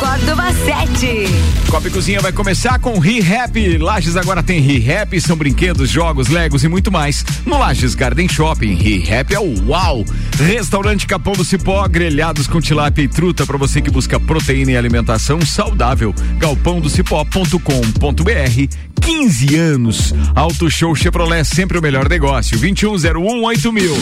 Córdoba 7. Copa e Cozinha vai começar com Re-Rap. Lages agora tem Re-Rap, são brinquedos, jogos, legos e muito mais. No Lages Garden Shopping, Re-Rap é o uau. Restaurante Capão do Cipó, grelhados com tilápia e truta para você que busca proteína e alimentação saudável. galpãodocipó.com.br 15 anos. Auto Show Chevrolet, sempre o melhor negócio. 2101 8000.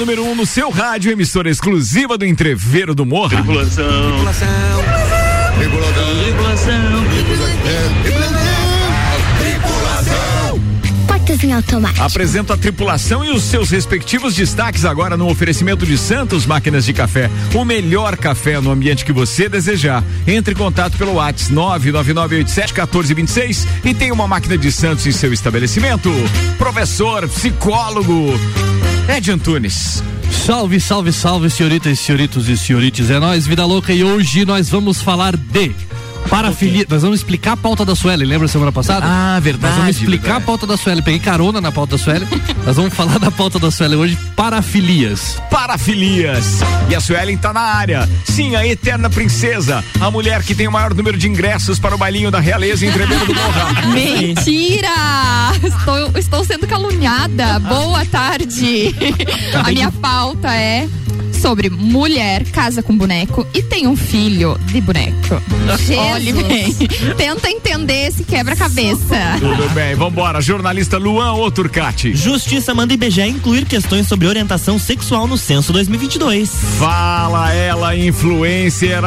Número 1 um no seu rádio, emissora exclusiva do Entreveiro do Morra. Tripulação. Tripulação. Tripulação. Tripulação. Portas em automático. Apresento a tripulação e os seus respectivos destaques agora no oferecimento de Santos Máquinas de Café. O melhor café no ambiente que você desejar. Entre em contato pelo WhatsApp 999871426 e tem uma máquina de Santos em seu estabelecimento. Professor, psicólogo, Ed Antunes. Salve, salve, salve, senhoritas, senhoritos e senhorites. É nós, Vida Louca, e hoje nós vamos falar de parafilia. Nós vamos explicar a pauta da Sueli, lembra semana passada? Ah, verdade. Nós vamos explicar verdade. a pauta da Sueli. Peguei carona na pauta da Sueli. nós vamos falar da pauta da Sueli hoje, parafilias. Parafilias. E a Suelen tá na área. Sim, a eterna princesa. A mulher que tem o maior número de ingressos para o bailinho da realeza em Treveiro do Morra. Mentira! Estou, estou sendo caluniada. Boa tarde. A minha pauta é sobre mulher casa com boneco e tem um filho de boneco. Olhe bem. Tenta entender esse quebra-cabeça. Tudo bem, vambora. Jornalista Luan ou Turcati? Justiça manda IBGE incluir questões sobre orientação sexual no censo 2022. Fala ela, influencer.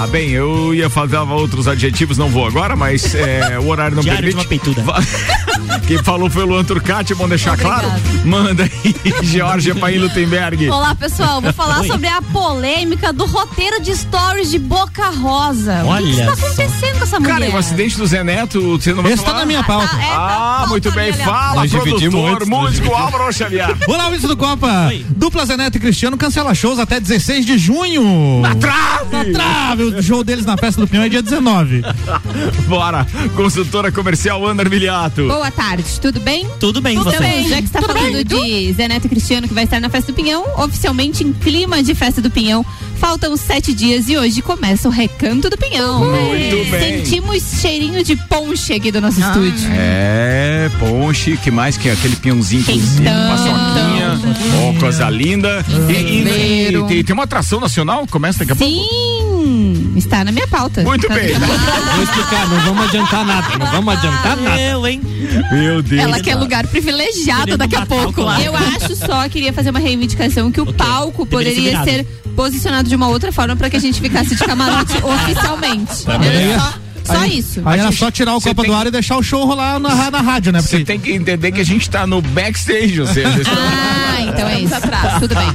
Ah, bem, eu ia fazer outros adjetivos, não vou agora, mas é, o horário não Diário de permite. uma peituda. Quem falou foi o Luan Turcati, bom deixar claro. Manda aí, Georgia Paim Lutemberg. Olá, pessoal. Vou falar Oi. sobre a polêmica do roteiro de stories de Boca Rosa. o que Olha está só. acontecendo com essa mulher? Cara, e o acidente do Zé Neto, você não vai Esse tá falar? na minha pauta. Ah, é, Ah, tá muito bem. Fala, Nós dividimos produtor, músico Álvaro Xavier. Olá, ouvintes do Copa. Oi. Dupla Zeneto e Cristiano cancela shows até 16 de junho. Na trave! Na trave. O show deles na festa do Pinhão é dia 19. Bora, consultora comercial Ana Armiliato. Boa tarde, tudo bem? Tudo bem, Tudo você? bem. Já que está falando de Zé Neto e Cristiano que vai estar na Festa do Pinhão, oficialmente em clima de Festa do Pinhão. Faltam sete dias e hoje começa o Recanto do Pinhão. Muito bem. Sentimos cheirinho de ponche aqui do nosso estúdio. É, ponche, que mais que é aquele pinhãozinho cozido, Quentão. paçoquinha, ó, coisa linda. E, e- Brasileiro. e tem, uma atração nacional, começa daqui a pouco. Sim, está na minha pauta. Muito Tá- bem. Vou explicar, não vamos adiantar nada. Não vamos adiantar nada. Eu, hein? Meu Deus. Ela quer lugar privilegiado Querendo daqui a pouco. colar. Eu acho só, queria fazer uma reivindicação que o palco Deveria ser poderia virado. ser posicionado de uma outra forma para que a gente ficasse de camarote oficialmente. Era só, só isso. Aí era só tirar o tem- do Ar e deixar o show rolar na, na rádio, né? Você tem que entender que a gente tá no backstage, ou seja, Ah, então é isso. Tudo bem.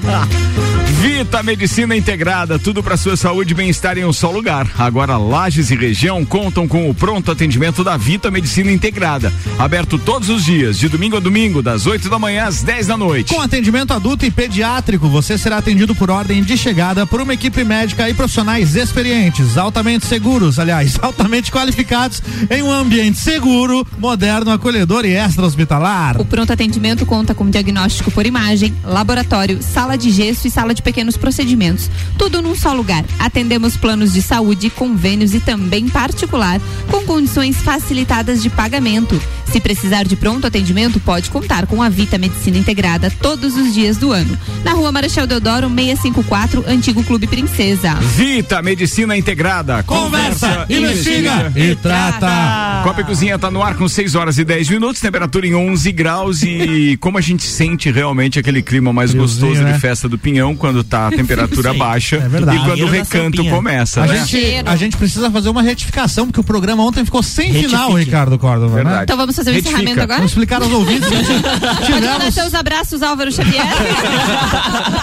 Vita Medicina Integrada, tudo para sua saúde e bem-estar em um só lugar. Agora Lages e região contam com o pronto atendimento da Vita Medicina Integrada, aberto todos os dias, de domingo a domingo, das 8 da manhã às 10 da noite. Com atendimento adulto e pediátrico, você será atendido por ordem de chegada por uma equipe médica e profissionais experientes, altamente seguros, aliás, altamente qualificados em um ambiente seguro, moderno, acolhedor e extra-hospitalar. O pronto atendimento conta com diagnóstico por imagem, laboratório, sala de gesso e sala de pequenos procedimentos. Tudo num só lugar. Atendemos planos de saúde, convênios e também particular, com condições facilitadas de pagamento. Se precisar de pronto atendimento, pode contar com a Vita Medicina Integrada todos os dias do ano. Na rua Marechal Deodoro, 654, Antigo Clube Princesa. Vita Medicina Integrada. Conversa, investiga e trata. Copa e Cozinha tá no ar com 6 horas e 10 minutos, temperatura em 11 graus e como a gente sente realmente aquele clima mais Friozinho, gostoso né? de festa do Pinhão quando tá a temperatura Sim, baixa é verdade. e quando o recanto começa, A né? gente, a gente precisa fazer uma retificação, porque o programa ontem ficou sem Retifique. final, Ricardo Córdova. Né? Verdade. Então vamos fazer o Retifica. encerramento agora? Vamos explicar aos ouvintes. que Pode mandar Tivemos. seus abraços, Álvaro Xavier.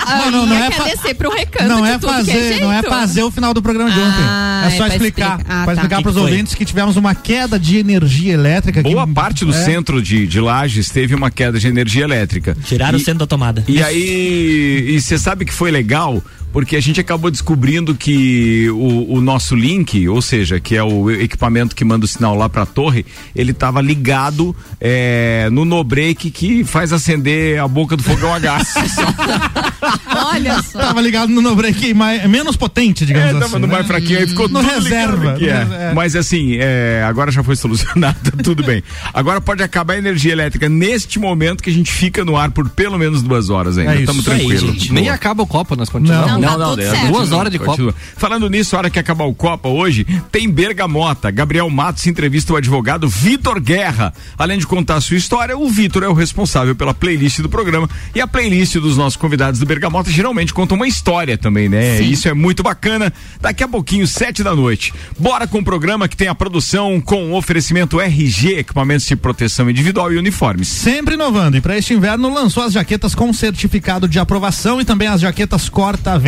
Não, não, não é fa- pro recanto Não é que fazer, não é fazer o final do programa de Ah, ontem. É só é pra explicar, explicar. Ah, para tá. explicar Que para os ouvintes que tivemos uma queda de energia elétrica. Boa que- parte do é, centro de, de Lages teve uma queda de energia elétrica. Tiraram E- o centro da tomada. E aí, e você sabe que foi legal? Porque a gente acabou descobrindo que o, o nosso link, ou seja, que é o equipamento que manda o sinal lá para a torre, ele estava ligado é, no no break que faz acender a boca do fogão a gás. Olha só. Tava ligado no no break mais, menos potente, digamos É, assim. tava no né? mais fraquinho, aí ficou No tudo reserva, no é. res- é. Mas assim, é, agora já foi solucionado, tudo bem. Agora pode acabar a energia elétrica neste momento que a gente fica no ar por pelo menos duas horas ainda. É. Estamos aí, tranquilos. Nem acaba o Copa, nós continuamos. Não. Não, tá tudo é certo. duas horas de Copa. Continua. Falando nisso, a hora que acabar o Copa hoje, tem Bergamota. Gabriel Matos entrevista o advogado Vitor Guerra. Além de contar a sua história, o Vitor é o responsável pela playlist do programa. E a playlist dos nossos convidados do Bergamota geralmente conta uma história também, né? Isso é muito bacana. Daqui a pouquinho, sete da noite. Bora com o programa que tem a produção com oferecimento RG, equipamentos de proteção individual e uniformes. Sempre inovando. E para este inverno lançou as jaquetas com certificado de aprovação e também as jaquetas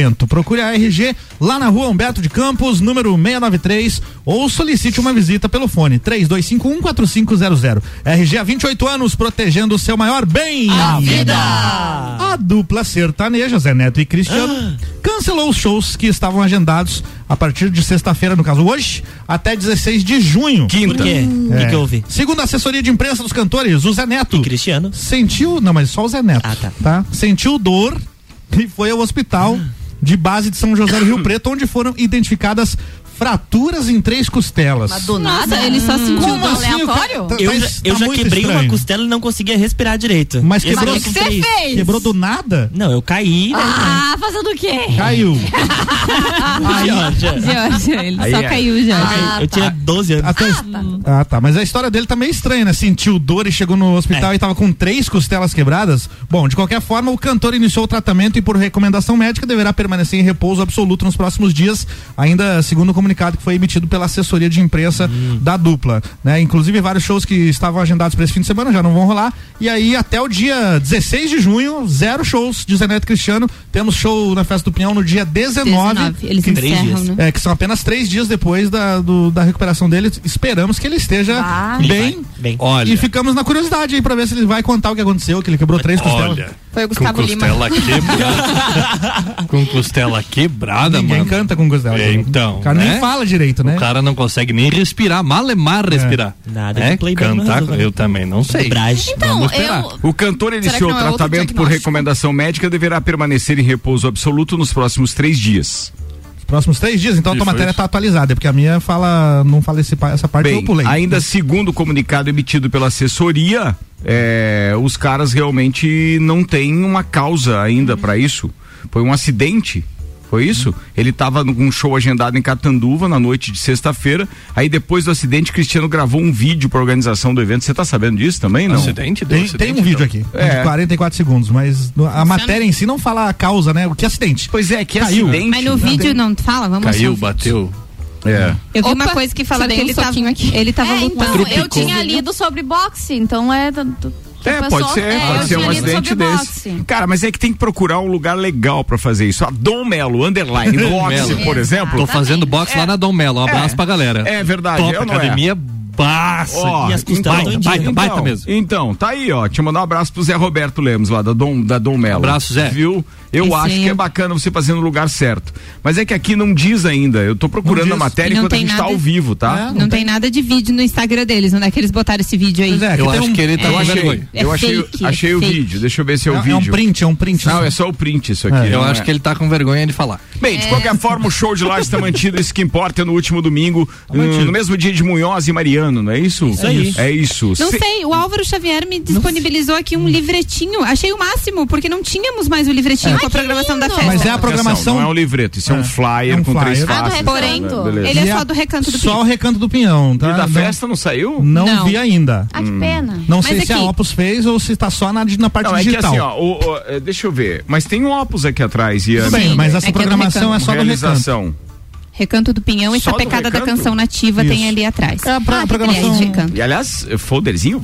corta-vento. Procure a RG lá na rua Humberto de Campos, número 693, ou solicite uma visita pelo fone 32514500. RG há 28 anos, protegendo o seu maior bem. A vida! A dupla sertaneja, Zé Neto e Cristiano, cancelou os shows que estavam agendados a partir de sexta-feira, no caso hoje, até 16 de junho. Quinta. Por quê? O que, É. que houve? Segundo a assessoria de imprensa dos cantores, o Zé Neto E Cristiano? sentiu, não, mas só o Zé Neto, Ah, tá. Sentiu dor e foi ao hospital de base de São José do Rio Preto, onde foram identificadas fraturas em três costelas. Mas do Nossa, nada. ele só sentiu Como dor. assim, aleatório? tá- Eu tá- já, eu tá já quebrei uma estranho. costela e não conseguia respirar direito. Mas quebrou- O que você fez. Quebrou do nada? Não, eu caí. né? Ah, fazendo o quê? Caiu. Georgia. Jorge, ele Aí só é. caiu, Jorge. Ah, eu tinha 12 anos. Até- ah, tá. Mas a história dele tá meio estranha, né? Sentiu dor e chegou no hospital É. e tava com três costelas quebradas. Bom, de qualquer forma, o cantor iniciou o tratamento e, por recomendação médica, deverá permanecer em repouso absoluto nos próximos dias, ainda segundo o comunicado que foi emitido pela assessoria de imprensa da dupla. Né? Inclusive, vários shows que estavam agendados para esse fim de semana já não vão rolar. E aí, até o dia 16 de junho, zero shows de Zé Neto Cristiano. Temos show na Festa do Pinhão no dia 19. 19. Eles que- Três encerram, dias. né? é, que são apenas três dias depois da, do- da recuperação dele. Esperamos que ele esteja Ah. Ele bem. vai, bem. Olha, E ficamos na curiosidade aí pra ver se ele vai contar o que aconteceu, que ele quebrou três costelas. olha. Foi o Com Gustavo Lima. costela quebrada. com costela quebrada, Ninguém mano. canta com costela. É, então, né? Fala direito, né? O cara não consegue nem respirar, malemar respirar. Nada é, cantar, eu também não sei. Então, Vamos esperar. eu. O cantor iniciou o é tratamento por recomendação médica deverá permanecer em repouso absoluto nos próximos três dias. Os próximos três dias, então a tua Isso, matéria isso. tá atualizada, porque a minha fala, não fala esse, essa parte eu Bem, pulei. ainda segundo o comunicado emitido pela assessoria, é, os caras realmente não têm uma causa ainda pra isso. Foi um acidente. Foi isso? Ele estava num show agendado em Catanduva na noite de sexta-feira. Aí depois do acidente, Cristiano gravou um vídeo para organização do evento. Você tá sabendo disso também? Não. Acidente? Tem, acidente, tem um vídeo então? aqui, É. de 44 segundos, mas a matéria em si não fala a causa, né? O que acidente? Pois é, que Caiu. acidente. Mas no vídeo não fala, vamos Caiu, bateu. É. Eu vi uma Opa, coisa que falaram te que dei um ele tava, soquinho aqui. ele tava É, então, lutando. eu tinha lido sobre boxe, então é. É, pode ser, é, pode ser um acidente desse. boxe. Cara, mas é que tem que procurar um lugar legal pra fazer isso. A Dom Melo, underline, boxe, por exemplo. Tô fazendo boxe lá na Dom Melo. Um abraço É. pra galera. É verdade, Top, eu não é. Baça. Ó, E as costelas baita, tão em baita, dia. baita mesmo. Então, tá aí, ó. Te mandar um abraço pro Zé Roberto Lemos, lá da Dom, da Dom Melo. Abraço, Zé. Viu? Eu Esse acho aí que é bacana você fazer no lugar certo. Mas é que aqui não diz ainda. Eu tô procurando Não a matéria não enquanto a tem gente tá nada- ao vivo, tá? É. Não tem nada de vídeo no Instagram deles, onde é que eles botaram esse vídeo aí? É, Eu tem acho um- que ele tá Eu com achei, vergonha. É eu achei, fake, achei é o fake. vídeo. Deixa eu ver se é o é, vídeo. é um print, é um print. Não, é só o print isso aqui. Eu não acho é. que ele tá com vergonha de falar. Bem, de qualquer forma, o show de lá está mantido. Isso que importa é no último domingo, hum, no mesmo dia de Munhoz e Mariano, não é isso? Isso aí. É isso. Não Se- sei, o Álvaro Xavier me disponibilizou aqui um livretinho. Achei o máximo, porque não tínhamos mais o livretinho com a programação da festa. Mas é a programação. Não é um livreto, isso é, um É, flyer é um com três flyer. Ah, do faces. Porém, né? Ele é só do recanto do Só Pinho. o recanto do pinhão, tá? E da não, festa não saiu? Não, Não. vi ainda. Ah, que pena. Não Mas sei é se a que- Opus fez ou se tá só na, na parte Não, é que digital. assim, ó, o- o- é, deixa eu ver. Mas tem um Opus aqui atrás e a Tudo bem, mas é essa que é programação é só do recanto. Recanto do Pinhão e Só Sapecada da? Canção Nativa tem Isso. ali atrás. É a pro- ah, programação-. E aliás, folderzinho.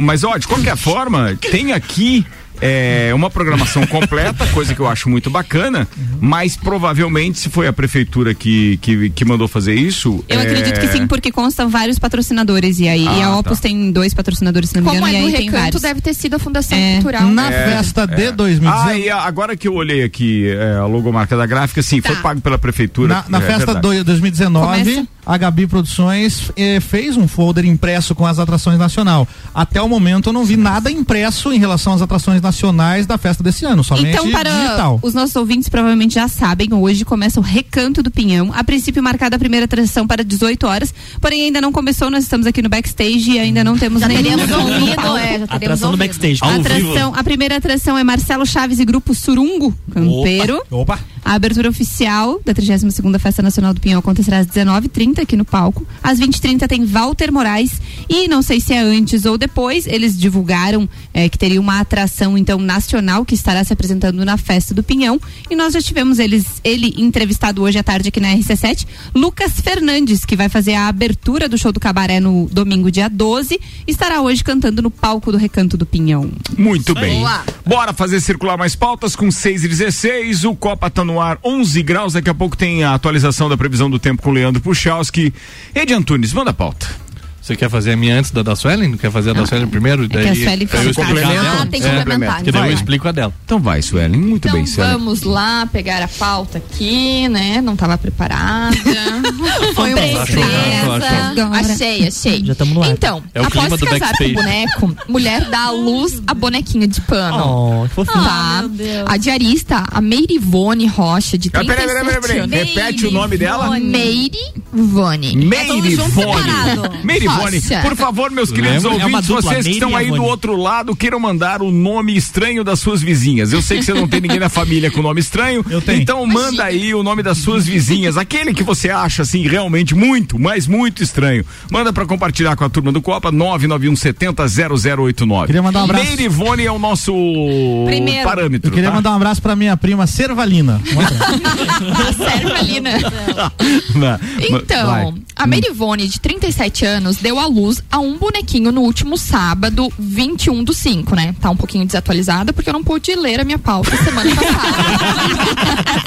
Mas ó, de qualquer forma, tem aqui é, uma programação completa, coisa que eu acho muito bacana, mas provavelmente se foi a prefeitura que, que, que mandou fazer isso. Eu é, acredito que sim, porque constam vários patrocinadores. E aí e Ah, a Opus tá. tem dois patrocinadores, se não me Como engano, é e do aí tem recanto, vários. deve ter sido a Fundação É. Cultural. Na festa de 2019. Ah, e a- agora que eu olhei aqui é, a logomarca da gráfica, sim, foi Tá. pago pela prefeitura. Na, na é festa do 2019, Começa. a Gabi Produções eh, fez um folder impresso com as atrações nacional. Até o momento eu não vi nada impresso em relação às atrações nacionais da festa desse ano, somente Então, para digital. os nossos ouvintes provavelmente já sabem, hoje começa o Recanto do Pinhão. A princípio marcada a primeira atração para 18 horas, porém ainda não começou, nós estamos aqui no backstage e ainda não temos Já nenhum ouvido, é, já teremos Atração no ouvido. backstage. Vivo. atração, a primeira atração é Marcelo Chaves e Grupo Surungo, Campeiro. Opa! A abertura oficial da 32ª Festa Nacional do Pinhão acontecerá às 19h30 aqui no palco. Às 20h30 tem Walter Moraes e não sei se é antes ou depois, eles divulgaram eh, que teria uma atração então nacional que estará se apresentando na Festa do Pinhão e nós já tivemos eles, ele entrevistado hoje à tarde aqui na RC7, Lucas Fernandes, que vai fazer a abertura do show do Cabaré no domingo dia 12, estará hoje cantando no palco do Recanto do Pinhão. Muito bem. Boa. Bora fazer circular mais pautas com 6 e 16. O Copa tá no ar 11 graus. Daqui a pouco tem a atualização da previsão do tempo com o Leandro Puchalski. Edi Antunes, manda a pauta. Você quer fazer a minha antes da da Suelen? Não quer fazer a da Suelen primeiro? É que a Suelen daí eu dela. Ah, tem que É, complementar. Que daí eu Vai. explico a dela. Então vai, Suelen. Muito Então bem, Suelen. vamos lá pegar a pauta aqui, né? Não estava preparada. Foi uma surpresa. Achei, achei. Já tamo no ar. Então, É após se casar backstage. com o boneco, mulher dá à luz a bonequinha de pano. Oh, que fofinho. Tá. meu Deus. A diarista, a Meirivone Rocha, de Ah, 37 peraí, peraí, peraí, peraí. anos. Repete o nome dela. Meirivone. Meirivone. Meirivone. Rocha. Por favor, meus queridos Lembra? É ouvintes, dupla, vocês que Meire estão aí do outro lado, queiram mandar o nome estranho das suas vizinhas. Eu sei que você não tem ninguém na família com nome estranho. Eu tenho. Então manda aí o nome das suas vizinhas. Aquele que você acha, assim, realmente muito, mas muito estranho. Manda pra compartilhar com a turma do Copa, 991700089. Queria mandar um abraço. Meirivone é o nosso Primeiro. parâmetro. Eu queria tá? mandar um abraço pra minha prima Servalina. Um. Servalina. Vai. A Merivone, de 37 anos, deu à luz a um bonequinho no último sábado, 21 do 5, né? Tá um pouquinho desatualizada porque eu não pude ler a minha pauta semana passada.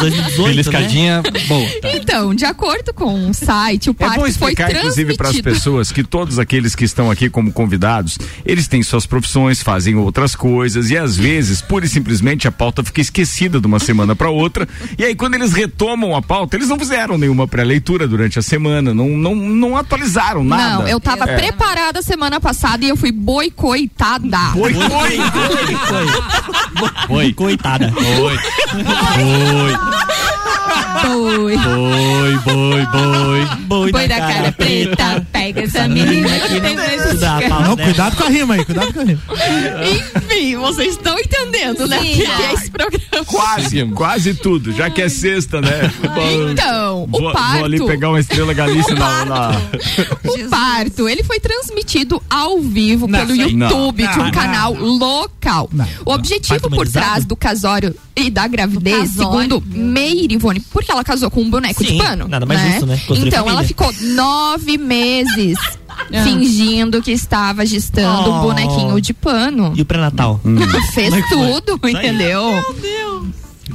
2018, né? Beliscadinha boa. tá. então, de acordo com o site, o É bom parto foi explicar, inclusive, para as transmitido. pessoas que todos aqueles que estão aqui como convidados, eles têm suas profissões, fazem outras coisas e às vezes, pura e simplesmente, a pauta fica esquecida de uma semana para outra. E aí, quando eles retomam a pauta, eles não fizeram nenhuma pré-leitura durante a semana, não, não, não atualizaram nada. Não, eu tava É. preparada semana passada e eu fui boicotada. Foi, foi. Oi. Coitada. Oi. Oi. Oi. Boi, boi, boi. Boi, Boi da cara preta, pega essa menina que tem Não, cuidado com a rima aí, cuidado com a rima. Enfim, vocês estão entendendo, né? O que é esse programa? Quase, quase tudo, já que é sexta, né? Então, o vou, parto. vou ali pegar uma estrela Galícia na, na- O parto, ele foi transmitido ao vivo Não, pelo YouTube não, de um não, canal local. Não, o objetivo por trás do casório e da gravidez, segundo Meirivone, porque ela casou com um boneco Sim, de pano. nada mais justo, né? Construir Então, família. ela ficou nove meses fingindo que estava gestando um Oh. bonequinho de pano. E o pré-natal? Fez Como é que tudo, entendeu? Meu Deus.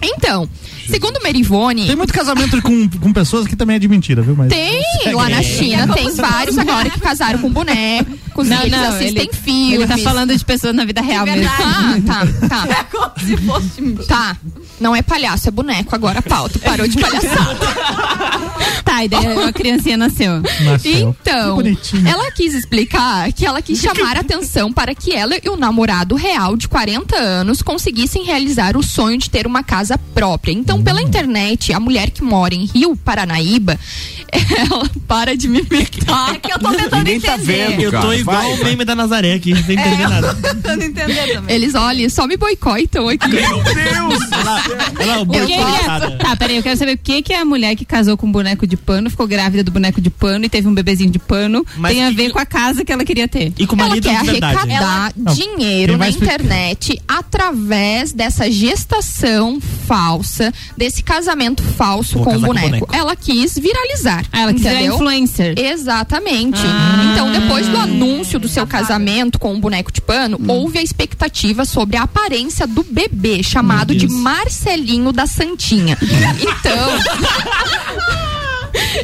Então, segundo Merivone, Tem muito casamento com, com pessoas que também é de mentira, viu? Mas Tem, lá na China tem vários agora que casaram com bonecos, Não, eles não, assistem ele, filmes. ele tá falando de pessoas na vida real mesmo. Tá, tá, tá. É como se fosse. Tá. Não é palhaço, é boneco. Agora pauta. Parou de palhaçada. Tá, e daí a criancinha nasceu. nasceu. Então, ela quis explicar que ela quis chamar a atenção para que ela e o namorado real de 40 anos conseguissem realizar o sonho de ter uma casa própria. Então, pela Hum. internet, a mulher que mora em Rio, Paranaíba, ela para de me imitar. É que eu tô tentando Ninguém tá entender. vendo, Eu tô igual Vai, o vai. meme da Nazaré aqui, sem entender nada. tentando entender também. Eles, olha, só me boicotam aqui. Meu Deus! Ela, O que que é? Tá, peraí, eu quero saber o que que a mulher que casou com um boneco de pano, ficou grávida do boneco de pano e teve um bebezinho de pano, Mas tem a que- ver com a casa que ela queria ter. E com o Ela quer arrecadar Não, dinheiro na internet através dessa gestação falsa, desse casamento falso Vou com o casar com boneco. boneco. Ela quis viralizar. Ah, ela quis virar entendeu? influencer. Exatamente. Ah. Então, depois do anúncio do seu casamento com o boneco de pano, houve a expectativa sobre a aparência do bebê, chamado de Marcelinho da Santinha. Então.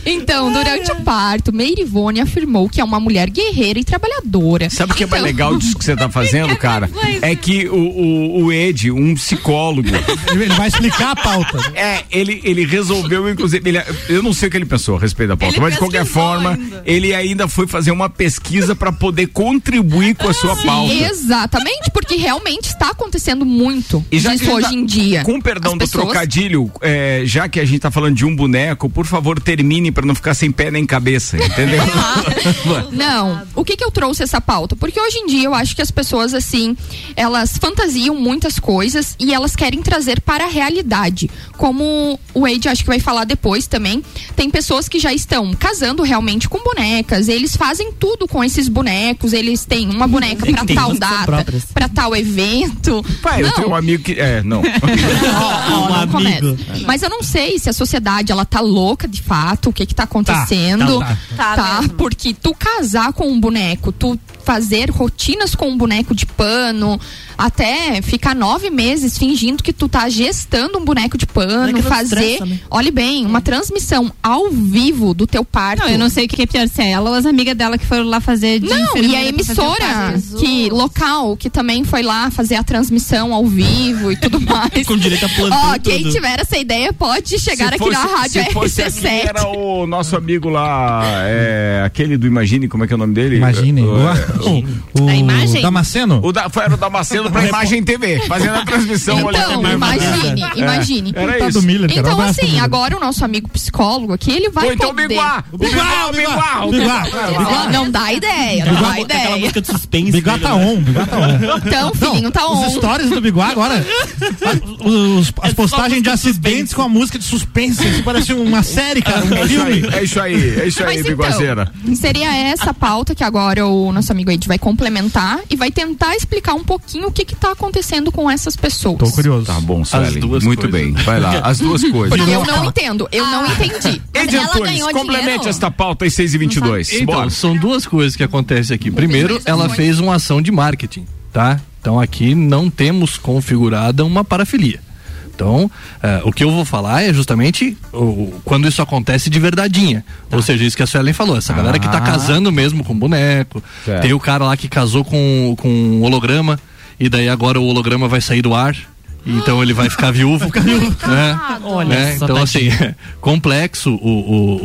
Então, durante o parto, Meirivone afirmou que é uma mulher guerreira e trabalhadora. Sabe o que é mais Então- legal disso que você tá fazendo, cara? É que o, o, o Ed, um psicólogo, Ele vai explicar a pauta. é, ele, ele resolveu, inclusive, ele- eu não sei o que ele pensou a respeito da pauta, Ele mas de qualquer forma, ainda. ele ainda foi fazer uma pesquisa para poder contribuir com a sua pauta. Exatamente, porque realmente está acontecendo muito E já disso hoje tá- em dia. Com perdão As do pessoas- trocadilho, é, já que a gente tá falando de um boneco, por favor, termine para não ficar sem pé nem cabeça, entendeu? Não, o que que eu trouxe essa pauta? Porque hoje em dia eu acho que as pessoas, assim, elas fantasiam muitas coisas e elas querem trazer para a realidade. Como o Wade acho que vai falar depois também, tem pessoas que já estão casando realmente com bonecas, eles fazem tudo com esses bonecos, eles têm uma boneca para tal data, para tal evento. Pai, eu Não. tenho um amigo que. É, não. Um não amigo. começa. Mas eu não sei se a sociedade ela tá louca de fato, o que que tá acontecendo. tá, tá. Tá, Tá mesmo. porque tu casar com um boneco, tu fazer rotinas com um boneco de pano, até ficar nove meses fingindo que tu tá gestando um boneco de É pano, não fazer, estressa, né? olhe bem, uma transmissão ao vivo do teu parto. Não, eu não sei o que é pior, se é ela ou as amigas dela que foram lá fazer de Não, e a emissora, que local, que também foi lá fazer a transmissão ao vivo e tudo mais. Com direito a plantão Ó, e quem tudo. tiver essa ideia pode chegar Se aqui na fosse- rádio se fosse aqui, RC7. era o nosso amigo lá, é, aquele do Imagine, como é que é o nome dele? Imagine. O, O, o, Da imagem? Damasceno? o da, foi, era o Damasceno pra Imagem TV, fazendo a transmissão. Então, que imagine, É, imagine. Era Tá isso. Miller, cara. Então, pro assim, agora o nosso amigo psicólogo aqui, ele vai Ou então o poder... Biguá. O Biguá, Biguá. Biguá. Não dá ideia, não dá Aquela ideia. música de suspense. Biguá tá né? on, Biguá tá on. Então, filhinho, tá Os on. stories do Biguá agora. a- os- as postagens de acidentes com a música de suspense. Isso parece uma série, cara. Um É filme. é isso aí, é isso aí, Mas Biguazeira. então, seria essa pauta que agora o nosso amigo Ed vai complementar e vai tentar explicar um pouquinho o que que tá acontecendo com essas pessoas. Tô curioso. Tá bom, duas Muito coisas. bem, vai lá, as duas coisas. Porque eu não entendo, eu não entendi. Ed ela Antunes, ganhou complemente dinheiro? esta pauta às 6 e 22 Então, Bora. são duas coisas que acontecem aqui. Primeiro, ela fez uma ação de marketing, tá? Então aqui não temos configurada uma parafilia. Então, eh, o que eu vou falar é justamente o- quando isso acontece de verdadeinha. Ou seja, isso que a Suelen falou, essa galera que tá Ah. casando mesmo com boneco. Certo. Tem o cara lá que casou com, com um holograma, e daí agora o holograma vai sair do ar. Então ele vai ficar viúvo. né? Olha né? Então, tadinho. assim, complexo o,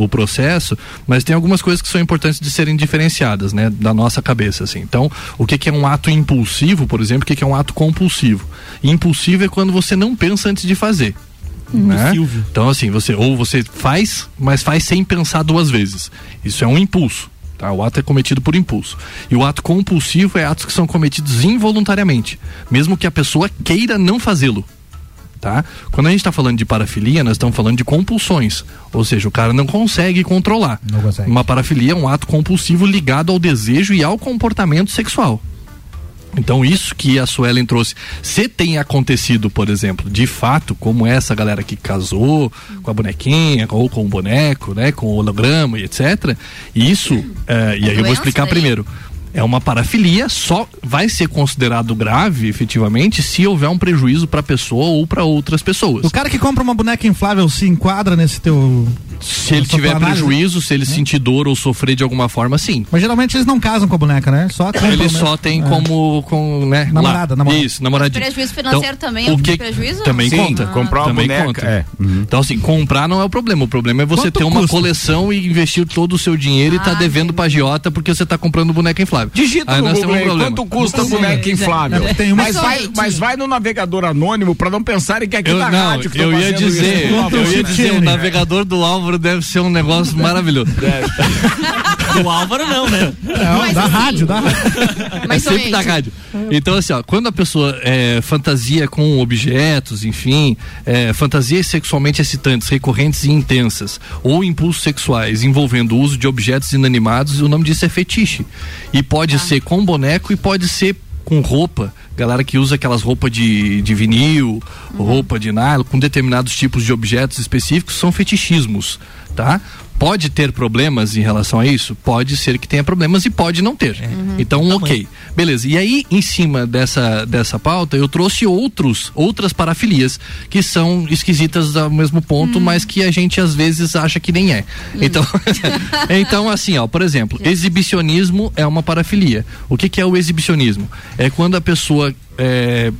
o, o processo, mas tem algumas coisas que são importantes de serem diferenciadas, né, da nossa cabeça, assim. Então, o que, que é um ato impulsivo, por exemplo, o que, que é um ato compulsivo? Impulsivo é quando você não pensa antes de fazer. Né? Silvio. Então, assim, você ou você faz, mas faz sem pensar duas vezes. Isso é um impulso. Tá? O ato é cometido por impulso. E o ato compulsivo é atos que são cometidos involuntariamente, mesmo que a pessoa queira não fazê-lo tá? Quando a gente está falando de parafilia, nós estamos falando de compulsões, ou seja, o cara não consegue controlar. Não consegue. Uma parafilia é um ato compulsivo ligado ao desejo e ao comportamento sexual. Então, isso que a Suelen trouxe, se tem acontecido, por exemplo, de fato, como essa galera que casou com a bonequinha, ou com o boneco, né, com o holograma e etc., isso, eh, e aí eu vou explicar daí? primeiro. É uma parafilia, só vai ser considerado grave, efetivamente, se houver um prejuízo para a pessoa ou para outras pessoas. O cara que compra uma boneca inflável se enquadra nesse teu. Se ele tiver prejuízo, se ele sentir dor ou sofrer de alguma forma, sim. Mas geralmente eles não casam com a boneca, né? Só Ele só tem É. como, com, né, Namorada, lá. namorada. Isso, namoradinho. Prejuízo financeiro também é o um que prejuízo? Também Sim, conta. comprar uma também boneca, conta. é. Uhum. Então assim, comprar não é o problema, o problema é você Quanto ter uma custa? coleção e investir todo o seu dinheiro e tá Ah, devendo pra agiota porque você tá comprando boneca inflável. Digita Aí no nós Google um problema. quanto custa a boneca inflável. É, tem uma- mas, vai, mas vai no navegador anônimo pra não pensarem que é aqui Eu, na não, rádio que eu ia dizer, eu ia dizer, o navegador do Álvaro deve ser um negócio maravilhoso. O Álvaro não, né? Não, Mas da assim, rádio, da rádio. Mas, é sempre da rádio. Então, assim, ó, quando a pessoa é, fantasia com objetos, enfim, é, fantasias sexualmente excitantes, recorrentes e intensas, ou impulsos sexuais envolvendo o uso de objetos inanimados, o nome disso é fetiche. E pode ser com boneco e pode ser com roupa. Galera que usa aquelas roupas de, de vinil, roupa de nylon, com determinados tipos de objetos específicos, são fetichismos, tá? Pode ter problemas em relação a isso? Pode ser que tenha problemas e pode não ter. Então, ok. Beleza. E aí, em cima dessa, dessa pauta, eu trouxe outros, outras parafilias que são esquisitas ao mesmo ponto, mas que a gente às vezes acha que nem é. Então, então assim, ó, por exemplo, exibicionismo é uma parafilia. O que, que é o exibicionismo? É quando a pessoa é,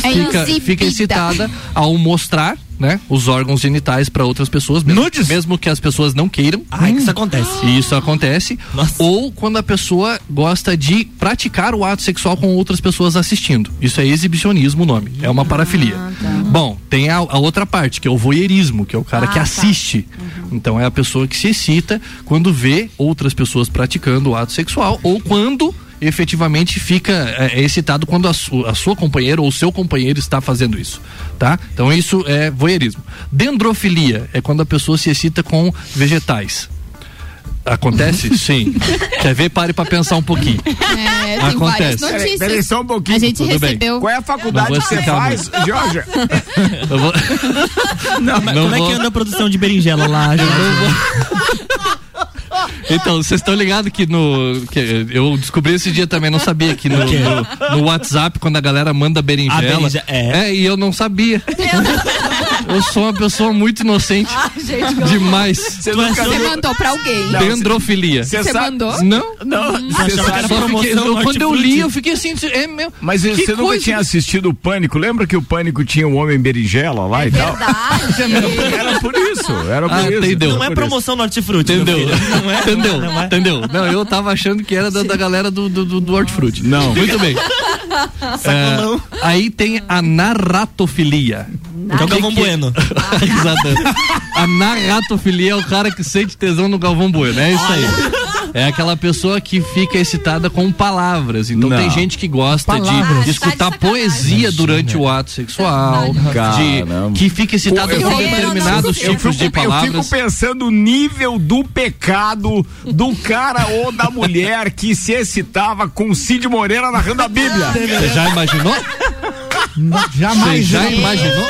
fica, fica excitada ao mostrar né, os órgãos genitais para outras pessoas, mesmo, Nudes? mesmo que as pessoas não queiram. Ai, que isso acontece. E Isso acontece. Nossa. Ou quando a pessoa gosta de praticar o ato sexual com outras pessoas assistindo. Isso é exibicionismo o nome. É uma parafilia. Bom, tem a, a outra parte, que é o voyeurismo, que é o cara que assiste. Então é a pessoa que se excita quando vê outras pessoas praticando o ato sexual ou quando efetivamente fica é, é excitado quando a, su- a sua companheira ou o seu companheiro está fazendo isso, tá? Então isso é voyeurismo. Dendrofilia é quando a pessoa se excita com vegetais. Acontece? Sim. Quer ver? Pare pra pensar um pouquinho. É, tem Acontece. várias Peraí, notícias. peraí, só um pouquinho. A gente Tudo bem. recebeu. Qual é a faculdade que você faz, Jorge? Eu vou- Não, mas Não como é vou- que anda a produção de berinjela lá? gente? Então, vocês estão ligados que no. Que eu descobri esse dia também, não sabia que no, no, no WhatsApp, quando a galera manda berinjela. A berinje- é. e eu não sabia. eu sou uma pessoa muito inocente. Demais. É nunca só- viu? Você mandou pra alguém. Não, Dendrofilia. Você mandou? Não? Não, fiquei- eu- quando eu li, eu fiquei assim, é meu. Mas que você nunca coisa. tinha assistido o Pânico? Lembra que o Pânico tinha o Homem Berinjela lá e tal? Verdade. Era por isso, era por Ah, isso. entendeu. Não é promoção no hortifruti. meu Entendeu? Não é, Entendeu? Não é. Entendeu? Não, eu tava achando que era da, da galera do, do, do, do hortifruti. Não. Muito bem. É, aí tem a narratofilia. Que é o Galvão Bueno. Exato. A narratofilia é o cara que sente tesão no Galvão Bueno. É isso aí. É aquela pessoa que fica excitada com palavras. Então Não. tem gente que gosta Palavras. de, de escutar Tá de sacanagem. poesia durante o ato sexual, Caramba. de, que fica excitado Pô, eu com fico- determinados eu tipos fico, de eu palavras. fico pensando o nível do pecado do cara ou da mulher que se excitava com Cid Moreira narrando a Bíblia. Você já imaginou? Você Jamais já já imaginou?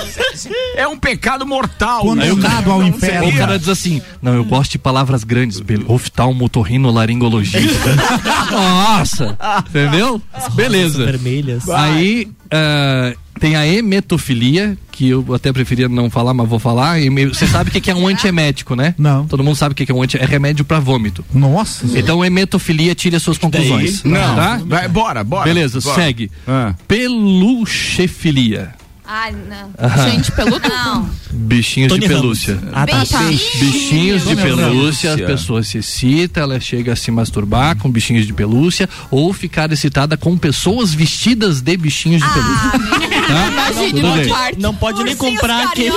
É um pecado mortal. né? condenado ao inferno. O cara diz assim: Não, eu gosto de palavras grandes, bel- oftalmotorrinolaringologista. Nossa! Entendeu? Beleza. Vermelhas. Aí ah, tem a emetofilia, que eu até preferia não falar, mas vou falar. Você sabe o que que é um antiemético, né? Não. Todo mundo sabe o que que é um anti... É remédio pra vômito. Nossa. Então, emetofilia, tire as suas conclusões. Não, Tá? vai, bora, bora. Beleza, bora. segue. Ah. Peluchefilia. Ai, não. Gente, peludo. Não. Bichinhos Tony de pelúcia. Ah, tá. Beijo. Bichinhos de pelúcia, as Ramos. pessoas se excitam, ela chega a se masturbar com bichinhos de pelúcia ou ficar excitada com pessoas vestidas de bichinhos de pelúcia. Tá? Imagine Tudo no bem. quarto. Não pode nem comprar aquele.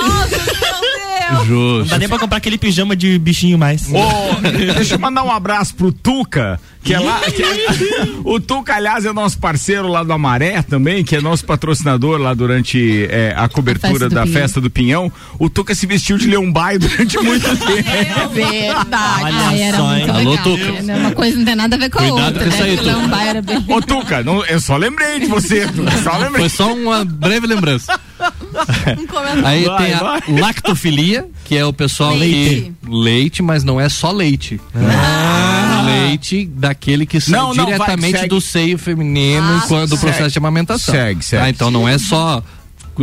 Deus. Não Justo. dá nem pra comprar aquele pijama de bichinho mais. Ô, deixa eu mandar um abraço pro Tuca, que é lá. que é- o Tuca, aliás, é nosso parceiro lá do Amaré também, que é nosso patrocinador lá durante é, a cobertura festa do da Pinhão. festa do Pinhão. O Tuca se vestiu de Leão Baio durante muito tempo. Verdade. Olha só, hein? Alô, legal. Tuca. É, Uma coisa não tem nada a ver com a Cuidado outra. com isso né? aí, Porque Tuca. Era bem... Ô, Tuca, não, eu só lembrei de você, Tuca, só lembrei. Foi só uma breve lembrança. Aí Vai, tem a vai. lactofilia, que é o pessoal Leite. que. Leite, mas não é só leite. Leite daquele que sai Não, não, vai, diretamente segue. do seio feminino Ah, enquanto o processo de amamentação. Segue, segue. Tá? Então não é só,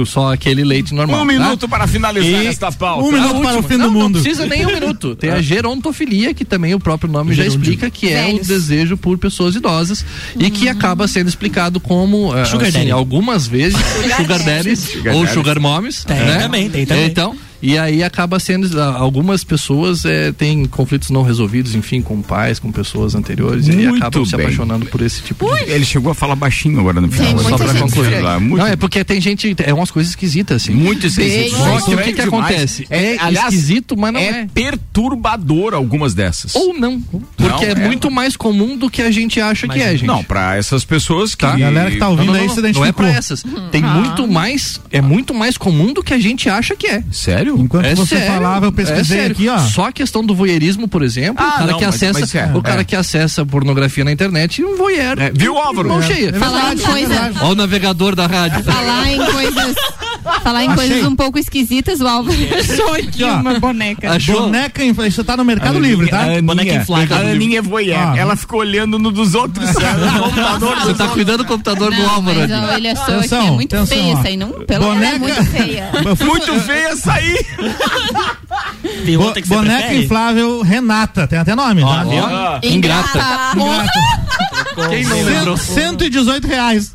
só aquele leite normal. Um tá? minuto para finalizar E- esta pauta. Um minuto para o fim não, do Não mundo. precisa nem um minuto. Tem a gerontofilia, que também o próprio nome já explica, que é Velhos. o desejo por pessoas idosas e que acaba sendo explicado como, eh, Sugar assim, algumas vezes, sugar daddies ou sugar moms. Tem né? também, tem também. Então, e aí acaba sendo, ah, algumas pessoas eh, têm conflitos não resolvidos, enfim, com pais, com pessoas anteriores, e aí Muito acabam se bem. apaixonando por esse tipo de Ele chegou a falar baixinho agora no final. Só pra concluir. Lá, muito, Não, é porque tem gente, é umas coisas esquisitas, assim. muito esquisito. Bem, Só Mas o que é que acontece? É esquisito, mas não é, é. perturbador algumas dessas. Ou não. Porque Não, é, é. muito mais comum do que a gente acha que é, gente. Não, pra essas pessoas que. Tá. A galera que tá ouvindo Não, não, aí não, se não é identificou. pra essas. Tem muito mais, é muito mais comum do que a gente acha que é. Sério? Enquanto é você sério, falava, eu é pesquisei sério. aqui, ó. Só a questão do voyeurismo, por exemplo, Ah, o cara não, que mas- acessa, mas é, o cara é. que acessa pornografia na internet, um voyeur. É, viu, Álvaro? Mão É. cheia. Falar em coisa... Ó o navegador da rádio. Falar em coisas Falar em Achei. coisas um pouco esquisitas, o Álvaro achou aqui ó. uma boneca. Achou? Boneca, isso tá no Mercado Aninha- Livre, tá? A Boneca Aninha, inflável. a Aninha é voyeur. Ah. Ela ficou olhando no dos outros. no computador Você tá cuidando do computador do Não, Álvaro mas ó, ele achou Atenção, que é muito atenção, feia ó. essa aí, não? Pelo menos é Boneca- muito feia. Muito feia essa aí. Tem Bo- outra que você boneca prefere? inflável Renata, tem até nome, tá? viu? Ah, Ingrata. Quem não lembrou? Cento- 118 reais.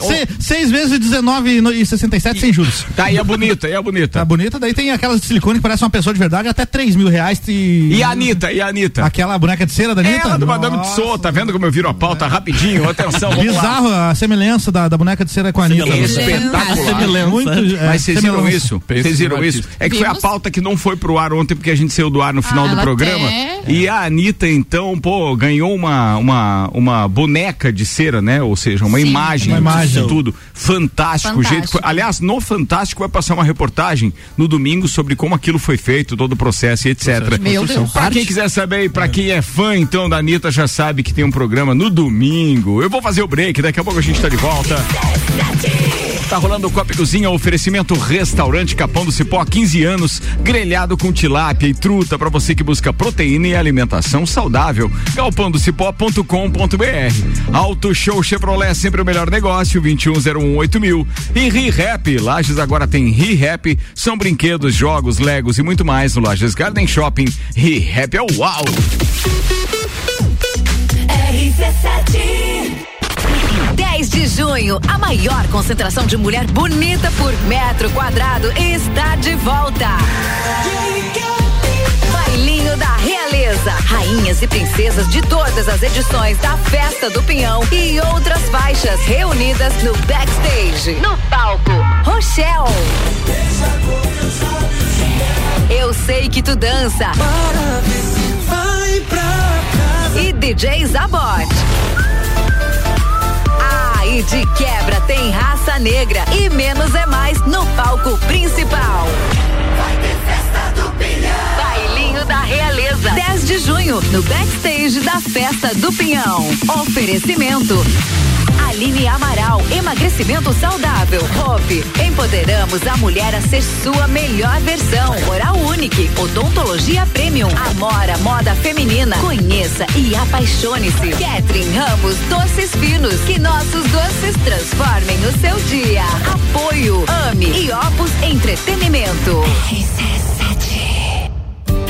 Se- Seis vezes 19,67 sem juros. Tá, e a bonita, e a bonita. Tá bonita, daí tem aquelas de silicone que parece uma pessoa de verdade, até 3 mil reais. E, E a Anitta, e a Anitta? Aquela boneca de cera da Anitta? Ela do Madame. Tussauds, tá vendo como eu viro a pauta rapidinho? Atenção, vamos lá. Bizarro a semelhança da, da boneca de cera com a Anitta. Espetacular. Semelhança. Muito, é, Mas vocês viram semelhança. isso? Vocês viram isso? É que foi a Vimos. pauta que não foi pro ar ontem, porque a gente saiu do ar no final Ah, do programa. até- E a Anitta, então, pô, ganhou uma, uma, uma boneca de cera, né? Ou seja, uma Sim, imagem, uma imagem. disso tudo. Fantástico. O jeito Fantástico. Aliás, no Fantástico vai passar uma reportagem no domingo sobre como aquilo foi feito, todo o processo e etc. Meu Deus. Pra quem quiser saber e pra quem é fã, então, da Anitta, já sabe que tem um programa no domingo. Eu vou fazer o break, daqui a pouco a gente tá de volta. Tá rolando o Copa Cozinha, oferecimento Restaurante Capão do Cipó, há 15 anos, grelhado com tilápia e truta para você que busca proteína e alimentação saudável. galpandocipó.com.br. Auto Show Chevrolet, sempre o melhor negócio, 21018000. mil. E ReHap, Lages agora tem ReHap, são brinquedos, jogos, legos e muito mais no Lages Garden Shopping. ReHap é o uau! RC7 10 de junho, a maior concentração de mulher bonita por metro quadrado está de volta. Bailinho da Realeza. Rainhas e princesas de todas as edições da Festa do Pinhão e outras faixas reunidas no backstage. No palco, Rochelle. Eu sei que tu dança. E DJ Zabot. E de quebra tem raça negra e menos é mais no palco principal. Bailinho da Realeza. 10 de junho, no backstage da Festa do Pinhão. Oferecimento. Aline Amaral, emagrecimento saudável. Hope, empoderamos a mulher a ser sua melhor versão. Oral Unique, odontologia premium. Amora, moda feminina. Conheça e apaixone-se. Catherine Ramos, doces finos. Que nossos doces transformem o seu dia. Apoio, ame e Opus Entretenimento.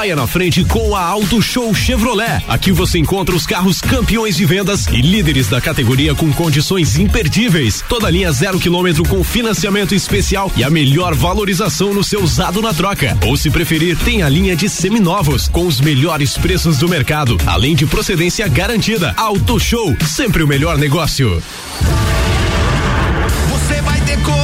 Saia na frente com a Auto Show Chevrolet. Aqui você encontra os carros campeões de vendas e líderes da categoria com condições imperdíveis. Toda linha zero quilômetro com financiamento especial e a melhor valorização no seu usado na troca. Ou se preferir, tem a linha de seminovos com os melhores preços do mercado, além de procedência garantida. Auto Show, sempre o melhor negócio. Você vai decolar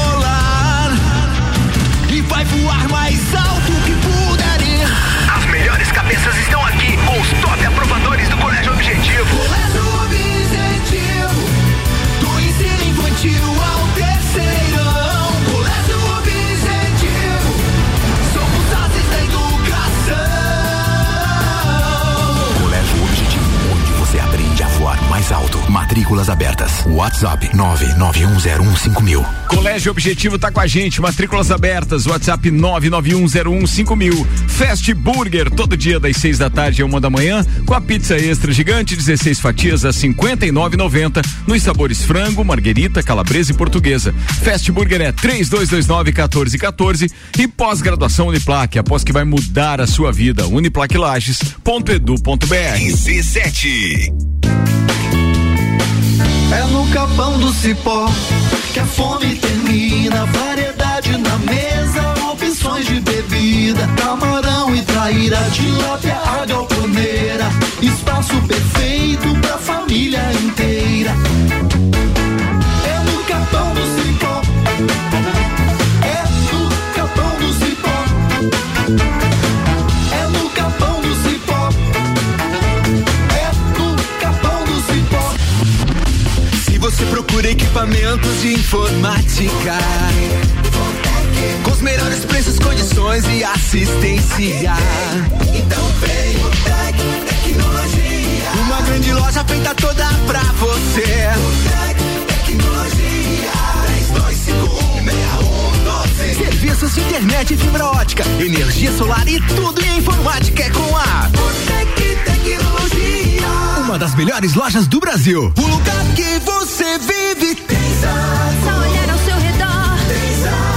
Matrículas abertas. WhatsApp 991015000. Colégio Objetivo tá com a gente, matrículas abertas, WhatsApp 991015000. Fast Burger, todo dia das seis da tarde a uma da manhã, com a pizza extra gigante, 16 fatias a 59,90 nos sabores frango, marguerita, calabresa e portuguesa. Fast Burger é 3229-1414 e pós-graduação Uniplaque, após que vai mudar a sua vida. Uniplaquilages.edu.br. RC7 É no capão do cipó que a fome termina. Variedade na mesa, opções de bebida. Camarão e traíra, tilápia, a galponeira. Espaço perfeito pra família inteira. Equipamentos de informática. Com os melhores preços, condições e assistência. Então vem o Tec Tecnologia. Uma grande loja feita toda pra você. Tec Tecnologia. 32516112. Serviços de internet fibra ótica, energia solar e tudo em informática é com a Botec Tecnologia. Uma das melhores lojas do Brasil. O lugar que você vive Só olhar ao seu redor.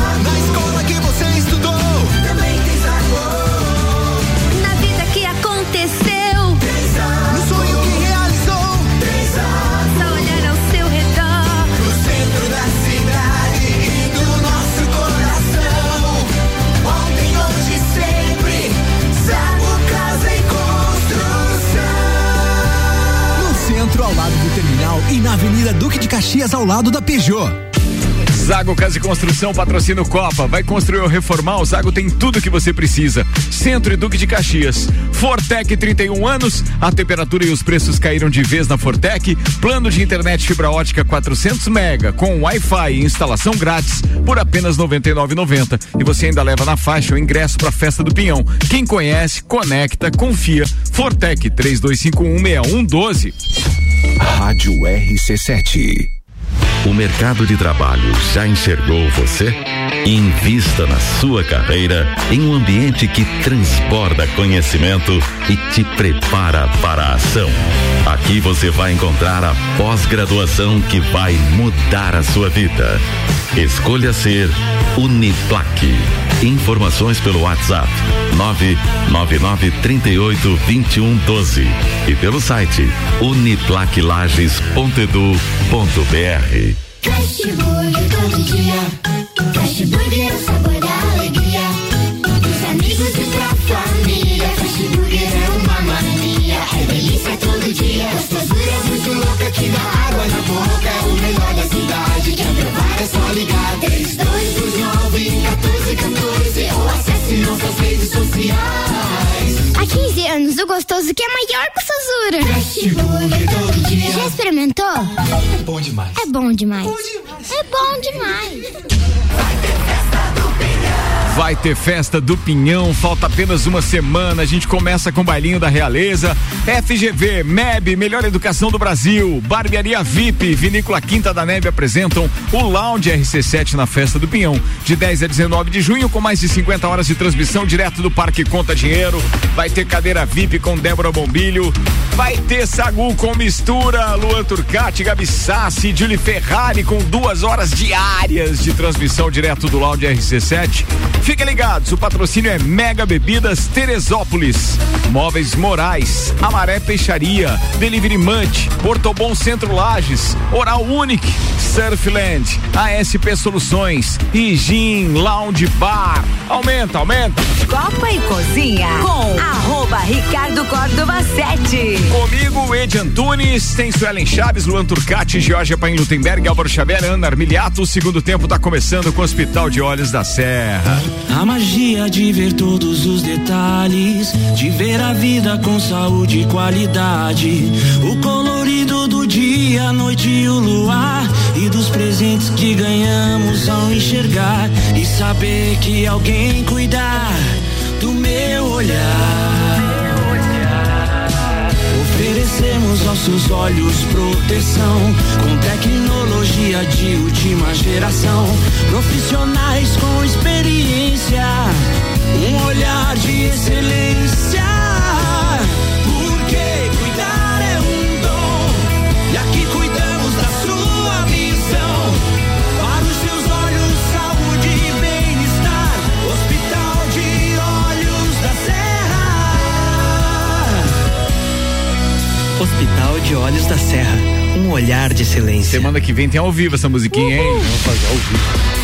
Terminal e na Avenida Duque de Caxias, ao lado da Peugeot. Zago Casa e Construção patrocina o Copa. Vai construir ou reformar? O Zago tem tudo que você precisa. Centro e Duque de Caxias. Fortec 31 anos. A temperatura e os preços caíram de vez na Fortec. Plano de internet fibra ótica 400 mega com Wi-Fi e instalação grátis por apenas 99,90. E você ainda leva na faixa o ingresso para a festa do Pinhão. Quem conhece, conecta, confia. Fortec 32516112. Rádio RC7. O mercado de trabalho já enxergou você? Invista na sua carreira em um ambiente que transborda conhecimento e te prepara para a ação. Aqui você vai encontrar a pós-graduação que vai mudar a sua vida. Escolha ser Uniplaque. Informações pelo WhatsApp 999 38 21 12 e pelo site uniplaquilages.edu.br. Fast Burger todo dia. Fast Burger é é só ligar. 3229 1414 ou acesse nossas redes sociais. Há 15 anos, o gostoso que é maior que o Sazura. Fast Burger todo dia. Já experimentou? É bom demais. É bom demais. É bom demais. Vai ter festa do Pinhão, falta apenas uma semana. A gente começa com o bailinho da Realeza. FGV, MEB, Melhor Educação do Brasil. Barbearia VIP, Vinícola Quinta da Neve apresentam o Lounge RC7 na festa do Pinhão. De 10 a 19 de junho, com mais de 50 horas de transmissão direto do Parque Conta Dinheiro. Vai ter cadeira VIP com Débora Bombilho. Vai ter Sagu com mistura, Luan Turcati, Gabi Sassi, Julie Ferrari com duas horas diárias de transmissão direto do Lounge RC7. Fiquem ligados, o patrocínio é Mega Bebidas Teresópolis, Móveis Morais, Amaré Peixaria, Delivery Munch, Ortobon Centro Lages, Oral Unique, Surfland, ASP Soluções e Gin Lounge Bar. Aumenta, aumenta. Copa e Cozinha com arroba Ricardo Córdova 7. Comigo, Ed Antunes, tem Suelen Chaves, Luan Turcati, Georgia Paim Lutemberg, Álvaro Xavier, Ana Armiliato. O segundo tempo tá começando com o Hospital de Olhos da Serra. A magia de ver todos os detalhes, de ver a vida com saúde e qualidade. O colorido do dia, a noite e o luar. E dos presentes que ganhamos ao enxergar. E saber que alguém cuidar do meu olhar. Oferecemos aos seus olhos proteção com tecnologia de última geração. Profissionais com experiência, um olhar de excelência. Hospital de Olhos da Serra. Um olhar de excelência. Semana que vem tem ao vivo essa musiquinha, hein? Vamos fazer ao vivo.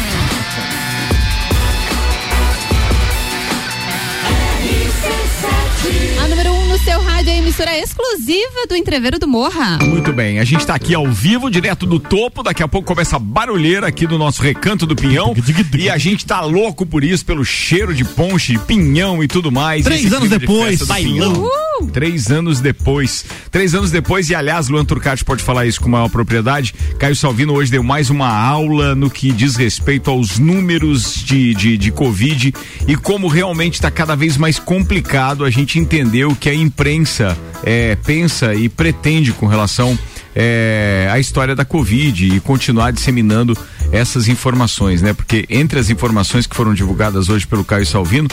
A número 1 um no seu rádio é a emissora exclusiva do Entreveiro do Morra. Muito bem, a gente tá aqui ao vivo, direto do topo. Daqui a pouco começa a barulheira aqui do nosso recanto do pinhão. e a gente tá louco por isso, pelo cheiro de ponche, pinhão e tudo mais. Três anos clima de depois, festa Três anos depois. Três anos depois, e aliás, Luan Turcati pode falar isso com maior propriedade. Caio Salvino hoje deu mais uma aula no que diz respeito aos números de, de, de Covid e como realmente está cada vez mais complicado a gente entender o que a imprensa é, pensa e pretende com relação é, a história da Covid e continuar disseminando essas informações, né? Porque entre as informações que foram divulgadas hoje pelo Caio Salvino,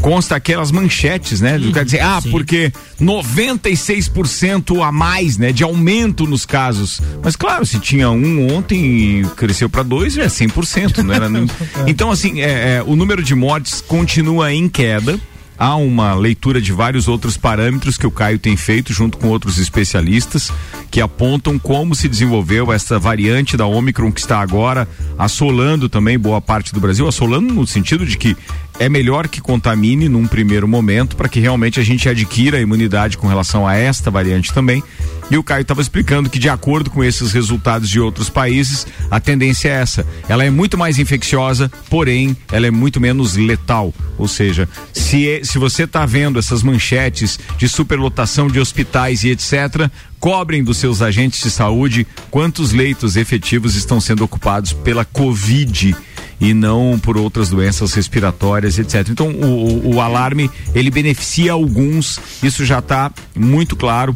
consta aquelas manchetes, né? Uhum, Quer dizer, ah, sim. porque 96% a mais, né? De aumento nos casos. Mas claro, se tinha um ontem e cresceu para dois, é 100%, não era nem... Então, assim, é, é, o número de mortes continua em queda há uma leitura de vários outros parâmetros que o Caio tem feito junto com outros especialistas que apontam como se desenvolveu essa variante da Omicron que está agora assolando também boa parte do Brasil, assolando no sentido de que é melhor que contamine num primeiro momento para que realmente a gente adquira a imunidade com relação a esta variante também. E o Caio estava explicando que, de acordo com esses resultados de outros países, a tendência é essa. Ela é muito mais infecciosa, porém, ela é muito menos letal. Ou seja, se, se você está vendo essas manchetes de superlotação de hospitais e etc., cobrem dos seus agentes de saúde quantos leitos efetivos estão sendo ocupados pela Covid e não por outras doenças respiratórias, etc. Então, o, o, o alarme ele beneficia alguns, isso já está muito claro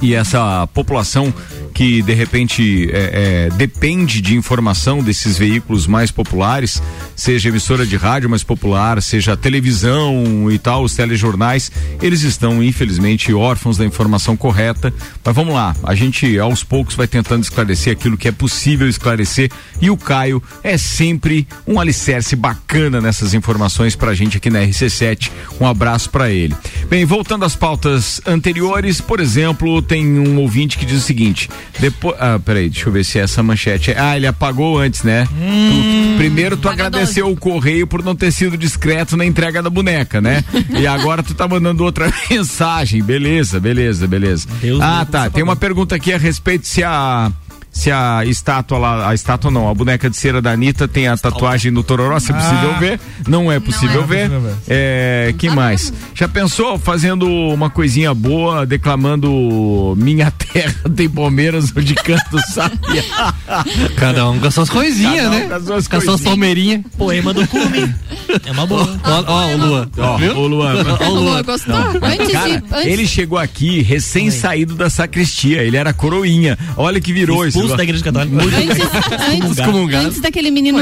e essa população que de repente é, é, depende de informação desses veículos mais populares, seja emissora de rádio mais popular, seja televisão e tal, os telejornais, eles estão infelizmente órfãos da informação correta. Mas vamos lá, a gente aos poucos vai tentando esclarecer aquilo que é possível esclarecer e o Caio é sempre um alicerce bacana nessas informações pra gente aqui na RC7. Um abraço para ele. Bem, voltando às pautas anteriores, por exemplo, tem um ouvinte que diz o seguinte: depois, ah, peraí, deixa eu ver se é essa manchete. Ah, ele apagou antes, né? Tu- primeiro tu agradeceu o correio por não ter sido discreto na entrega da boneca, né? e agora tu tá mandando outra mensagem. Beleza, beleza, beleza. ah, tá. Tem uma pergunta aqui a respeito se a se a estátua lá, a estátua não, a boneca de cera da Anitta tem a tatuagem do Tororó, se é possível Ah. ver. Não é possível é ver. É, que mais? Já pensou fazendo uma coisinha boa, declamando Minha Terra tem Palmeiras onde canto sabia? Cada um com as suas coisinhas, Cada um né? com as suas Com as suas palmeirinhas. Poema do clube. É uma boa. Ó, ó, o Luan. Ó, o Luan. Ó, o Luan. gostou? Antes Cara, de. Antes, ele chegou aqui recém saído da sacristia, ele era coroinha. Olha que virou isso. Expulso da igreja católica. antes, Excomungado. antes daquele menino.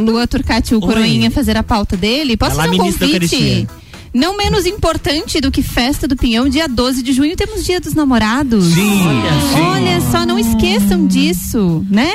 Lua Turcati, o Oi. Coroinha, fazer a pauta dele, posso Ela fazer um convite? Não menos importante do que festa do Pinhão, dia 12 de junho temos dia dos namorados. Sim, Olha sim. só, não esqueçam disso, né?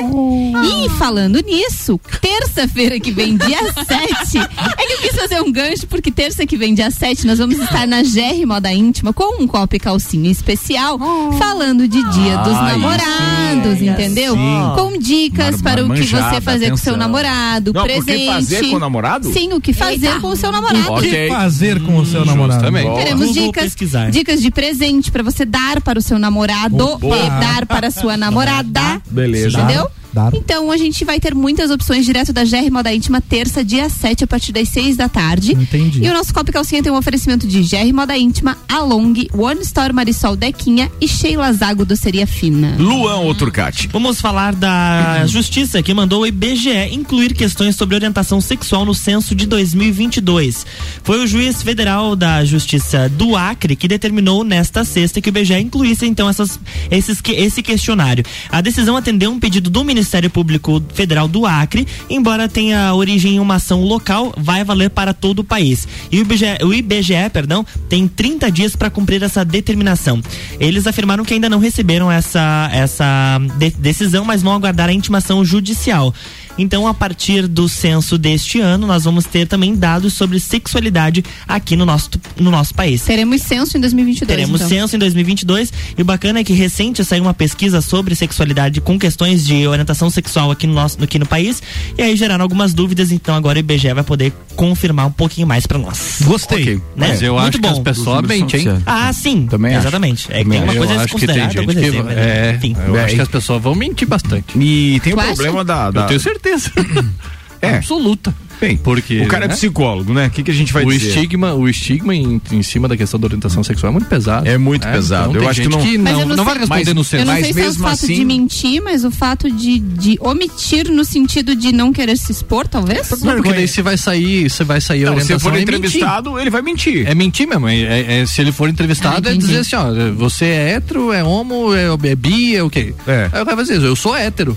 E falando nisso, terça-feira que vem, dia 7. É que eu quis fazer um gancho, porque terça que vem, dia 7, nós vamos estar na GR Moda Íntima com um copo e calcinha especial, falando de dia dos namorados, sim, entendeu? sim. Com dicas Mar- para o que você fazer com seu namorado, Não, presente. fazer com o namorado? Sim, o que fazer com o seu namorado. O que fazer com o seu namorado? Justamente. Teremos dicas, dicas de presente para você dar para o seu namorado Opa. e dar para a sua namorada. Beleza. Entendeu? Dar. Então a gente vai ter muitas opções direto da GR Moda Íntima, terça, dia 7, a partir das 6 da tarde. Entendi. E o nosso Copo Calcinha tem um oferecimento de GR Moda Íntima, Along, One Store Marisol Dequinha e Sheila Zago Doceria Fina. Luan ou Turcati? Vamos falar da justiça que mandou o IBGE incluir questões sobre orientação sexual no censo de 2022. Foi o juiz federal da Justiça do Acre que determinou nesta sexta que o IBGE incluísse então essas, esses, que- esse questionário. A decisão atendeu um pedido do Ministério Público Federal do Acre, embora tenha origem em uma ação local, vai valer para todo o país. E o IBGE, o IBGE perdão, tem 30 dias para cumprir essa determinação. Eles afirmaram que ainda não receberam essa, essa de- decisão, mas vão aguardar a intimação judicial. Então, a partir do censo deste ano, nós vamos ter também dados sobre sexualidade aqui no nosso, no nosso país. Teremos censo em 2022. Teremos então. censo em 2022 e o bacana é que recente saiu uma pesquisa sobre sexualidade com questões de orientação sexual aqui no nosso aqui no país e aí geraram algumas dúvidas, então agora o IBGE vai poder confirmar um pouquinho mais pra nós. Gostei. Ok. Né? Mas eu Muito acho que bom. as pessoas mentem, hein? Ah, sim. Também acho. Exatamente. É que Também tem uma acho. coisa eu acho que tem gente que, mas, é, enfim. eu Bem. acho que as pessoas vão mentir bastante. E tem o acha? problema da. Eu da- tenho certeza. É. Absoluta. Bem, Porque, o cara é né? psicólogo, né? O que, que a gente vai o dizer? estigma, o estigma em, em cima da questão da orientação sexual é muito pesado. É muito pesado. então Eu acho que não- Mas não, eu não, não vai responder mas- no Eu centro. não Mas sei se é o mesmo fato assim- de mentir, mas o fato de, de omitir no sentido de não querer se expor, talvez? Não, porque daí você vai sair, você vai sair a Não, se orientação for é mentir. entrevistado, ele vai mentir. É mentir mesmo. É, é- é- se ele for entrevistado, Ah, é dizer assim, ó, você é hétero, é homo, é, é bi, é o quê? É. Aí o cara vai dizer, eu sou hétero.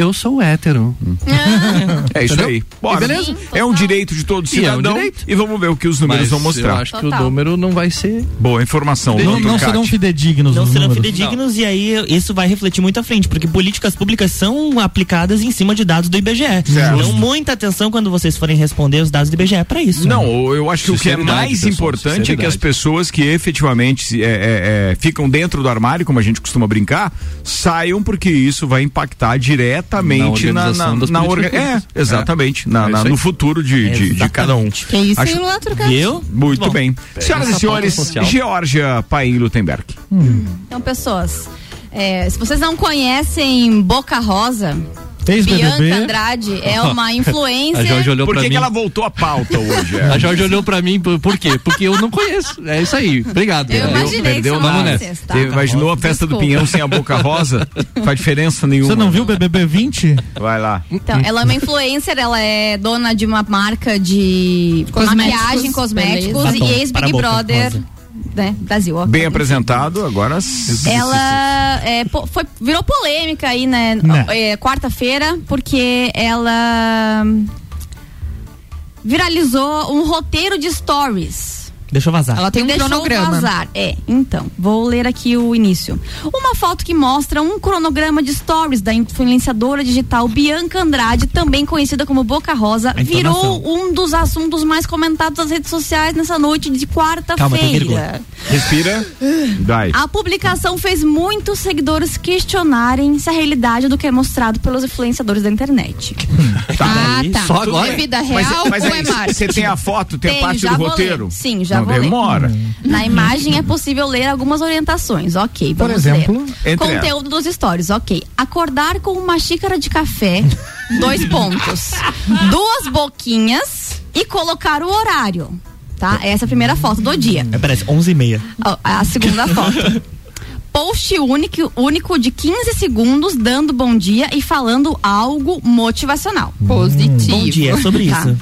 Eu sou hétero. É isso Entendeu? aí. Bora. E beleza? É um direito de todo E é um cidadão. direito. E vamos ver o que os números Mas vão mostrar. Eu acho que o número não vai ser. Boa informação. Não, não serão fidedignos Não os serão números. fidedignos e aí isso vai refletir muito à frente, porque políticas públicas são aplicadas em cima de dados do IBGE. Então, muita atenção quando vocês forem responder os dados do IBGE para isso. Não, eu acho que o que é Sinceridade, mais pessoal, importante é que sinceridade. as pessoas que efetivamente se- é, é, é, ficam dentro do armário, como a gente costuma brincar, saiam porque isso vai impactar diretamente na, organização na, na políticas orga- É, exatamente. É. na- É na- no futuro de, de, de cada um. Que isso Acho- aí, Lula Trucati. Viu? Muito Bom, bem. Senhoras e senhores. Georgia Paim Lutemberg. Então, pessoas, é, se vocês não conhecem Boca Rosa, Ex-BBB. Bianca Andrade é uma A influencer. Jorge olhou Por que, mim. que ela voltou à pauta hoje? é? A Jorge olhou pra mim, por, por quê? Porque eu não conheço. É isso aí. Obrigado. Eu imaginei que perdeu você não nada. tá? Imaginou a festa do Desculpa. Pinhão sem a boca rosa? Faz diferença nenhuma. Você não viu o BBB 20? Vai lá. Então, ela é uma influencer, ela é dona de uma marca de Cosméticos, maquiagem, cosméticos beleza. e ex-Big a boca Brother, rosa. Né, Brasil. ó. Bem apresentado, agora. Ela é, foi, virou polêmica aí, né? Né. é, Quarta-feira, porque ela viralizou um roteiro de stories. Deixa eu vazar. Ela tem um Deixou cronograma. Vazar. É, então, vou ler aqui o início. Uma foto que mostra um cronograma de stories da influenciadora digital Bianca Andrade, também conhecida como Boca Rosa, A virou um dos assuntos mais comentados das redes sociais nessa noite de tem quarta-feira. Respira. Vai. A publicação fez muitos seguidores questionarem se a realidade do que é mostrado pelos influenciadores da internet. Ah, Aí, tá. só agora? É vida Mas, real mas ou aí, é marketing? você tem a foto, tem, a Tenho, parte já do roteiro? ler. Sim, já Não vou ler. demora. Na imagem é possível ler algumas orientações. Ok, Por exemplo, Conteúdo dos stories. Ok. Acordar com uma xícara de café, dois pontos. Duas boquinhas e colocar o horário. Tá? Essa é a primeira foto do dia. É, parece 11 e meia. Ó, A segunda foto. Post único, único de 15 segundos dando bom dia e falando algo motivacional. Positivo. Bom dia, é sobre Tá. isso.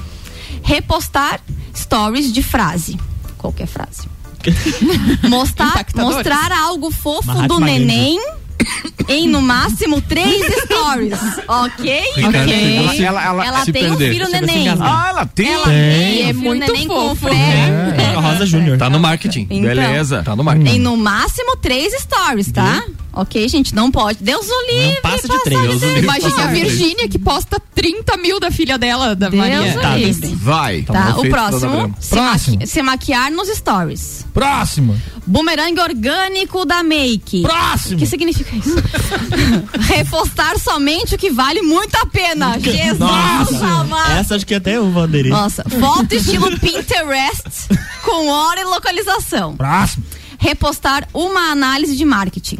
Repostar stories de frase. Qualquer frase. Mostrar, mostrar algo fofo Mahatma do Gandhi. Em no máximo três stories. ok? Ricardo, Ok. você- Ela, ela, Ela tem um perder. filho vai se neném. Ah, ela tem. Ela Tem. tem É um filho muito neném com fofo. Fred. É. Rosa Júnior. Tá no marketing. Então, Beleza. Tá no marketing. Em no máximo três stories, tá? Ok, gente, não pode. Deus o livre. Não passa de três. Deus o livre. Imagina a. Virgínia que posta 30 mil da filha dela, da Deus Maria. o Tá. Vai. Tá Tá, o próximo, se, Próximo. maqui- se maquiar nos stories. Próximo. Bumerangue orgânico da Make. Próximo. O que significa isso? Repostar somente o que vale muito a pena. Jesus amado. Essa acho que até eu vou aderir. Nossa, foto estilo Pinterest com hora e localização. Próximo. Repostar uma análise de marketing.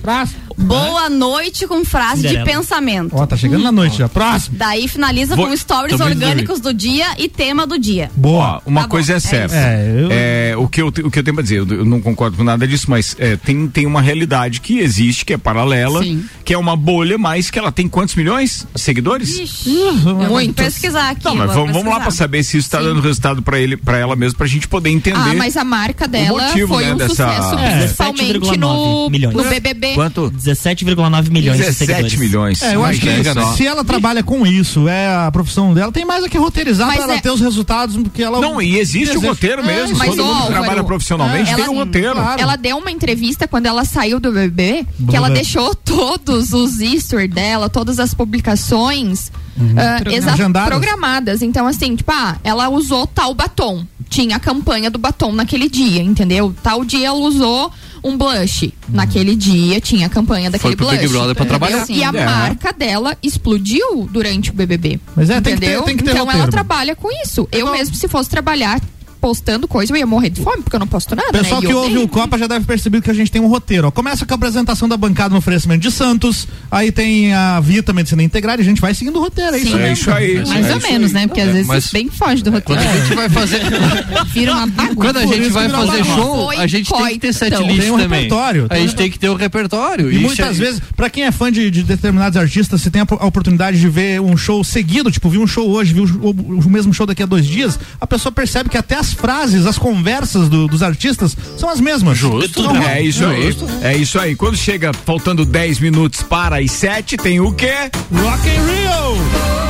Próximo. Boa noite com frase de Cinderela. pensamento. Ó, tá chegando na noite já. Próximo. Daí finaliza Vou- com stories orgânicos do dia e tema do dia. Boa. Uma Tá bom, coisa é é certa. É, eu- É, o, que eu, o que eu tenho pra dizer, eu, eu não concordo com nada disso, mas é, tem, tem uma realidade que existe, que é paralela, Sim. que é uma bolha, mas que ela tem quantos milhões de seguidores? Vou Muitos. pesquisar aqui. Não, mas vamos, vamos lá pra saber se isso tá dando resultado pra ele, para ela mesmo, pra gente poder entender. Ah, mas a marca dela motivo, foi né, um dessa- sucesso, É. principalmente no, 17,9 milhões. no BBB. Quanto? 17,9 milhões de 17 seguidores. milhões. É, eu acho que se ela trabalha com isso, é a profissão dela, tem mais a que roteirizar Mas pra ela é- ter os resultados que ela. Não, e existe o roteiro É, mesmo. mas, Todo ó, mundo que trabalha profissionalmente ela- tem um roteiro. Claro. Ela deu uma entrevista quando ela saiu do BBB, que ela deixou todos os easter dela, todas as publicações exa- agendadas. programadas. Então, assim, tipo, ah, ela usou tal batom. Tinha a campanha do batom naquele dia, entendeu? Tal dia ela usou um blush. Naquele dia tinha a campanha daquele pro blush. Big Brother pra trabalhar. E a É. marca dela explodiu durante o BBB. Mas é, tem que ter- entendeu? tem que ter então roteiro. ela trabalha com isso. Eu mesmo, se fosse trabalhar postando coisa, eu ia morrer de fome, porque eu não posto nada. Pessoal né? Que ouve o Copa já deve perceber que a gente tem um roteiro. ó. Começa com a apresentação da bancada no oferecimento de Santos, aí tem a Vita Medicina Integrada e a gente vai seguindo o roteiro. É isso. É isso aí. Mais ou menos, né? Porque às vezes mas- bem foge do roteiro. Quando a gente vai fazer. Vira uma bagunça. Quando a gente vai fazer show, a gente tem que ter set Então, list Tem um também. repertório, A tem gente um- tem que ter o repertório. E muitas é- vezes, pra quem é fã de, de determinados artistas, você tem a, a oportunidade de ver um show seguido, tipo, vi um show hoje, vi o, o- o mesmo show daqui a dois dias, a pessoa percebe que até as frases, as conversas do- dos artistas são as mesmas. Justo, Então, é isso aí. É isso aí. Quando chega faltando 10 minutos para as 7, tem o quê? Rock in Rio!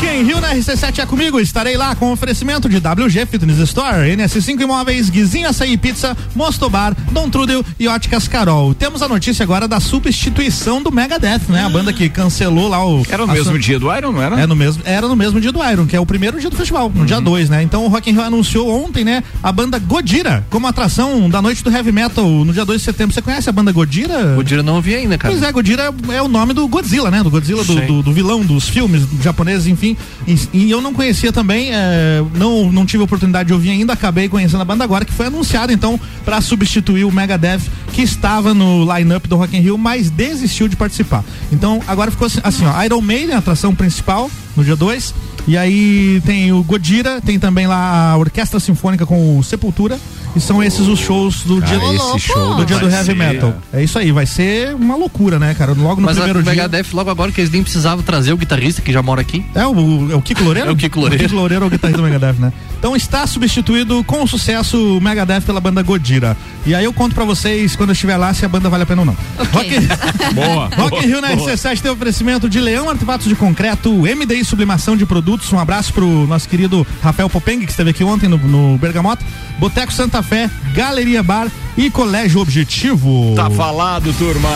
Rock in Rio na RC7 é comigo, estarei lá com oferecimento de WG Fitness Store, NS5 Imóveis, Guizinho Açaí Pizza, Mosto Bar, Dom Trudel e Óticas Carol. Temos a notícia agora da substituição do Megadeth, né? A banda que cancelou lá o... Era no mesmo sua- dia do Iron, não era? É no mesmo, era no mesmo dia do Iron, que é o primeiro dia do festival, no dia 2, né? Então o Rock in Rio anunciou ontem, né, a banda Godira como atração da noite do heavy metal no dia 2 de setembro. Você conhece a banda Godira? Godira não vi ainda, cara. Pois é, Godira é, é o nome do Godzilla, né? Do Godzilla, do, do- do vilão dos filmes japoneses, enfim. E, e eu não conhecia também, é, não, não tive oportunidade de ouvir ainda, acabei conhecendo a banda agora, que foi anunciada então para substituir o Megadeth, que estava no line-up do Rock in Rio, mas desistiu de participar. Então agora ficou assim, assim, ó, Iron Maiden, a atração principal, no dia 2. E aí tem o Godira, tem também lá a Orquestra Sinfônica com o Sepultura. E são esses os shows do Cara, dia, esse show do dia do heavy ser- metal. É isso aí, vai ser uma loucura, né, cara? Logo no Mas a primeiro dia. Megadeth, logo agora que eles nem precisavam trazer o guitarrista que já mora aqui. É o, é o Kiko Loureiro? É o Kiko Loureiro. O Kiko Loureiro é o guitarrista do Megadeth, né? Então está substituído com sucesso o Megadeth pela banda Godira. E aí eu conto pra vocês, quando eu estiver lá, se a banda vale a pena ou não. Rock, Boa. Rock in Rio na RC7 tem oferecimento de Leão Artefatos de Concreto, MDI Sublimação de Produtos. Um abraço pro nosso querido Rafael Popeng, que esteve aqui ontem no, no Bergamota. Boteco Santa Fé, Galeria Bar e Colégio Objetivo. Tá falado, turma.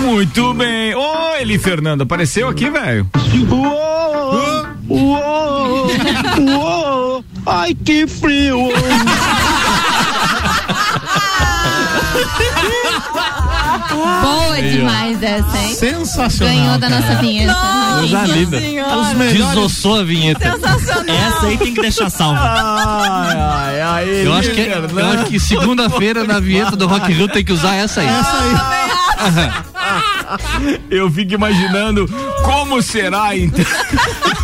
Muito bem. Ô, Eli Fernando, apareceu aqui, velho? Uou, uou, uou, ai que frio. Boa demais essa, hein? Sensacional. Ganhou da cara. nossa vinheta. Linda. Os melhores. Desossou a vinheta. Essa aí tem que deixar salva. Ai, ai, ai, Eu acho que, Fernando. eu acho que segunda-feira na vinheta do Rock Rio tem que usar essa aí. Essa aí. Eu fico imaginando como será então.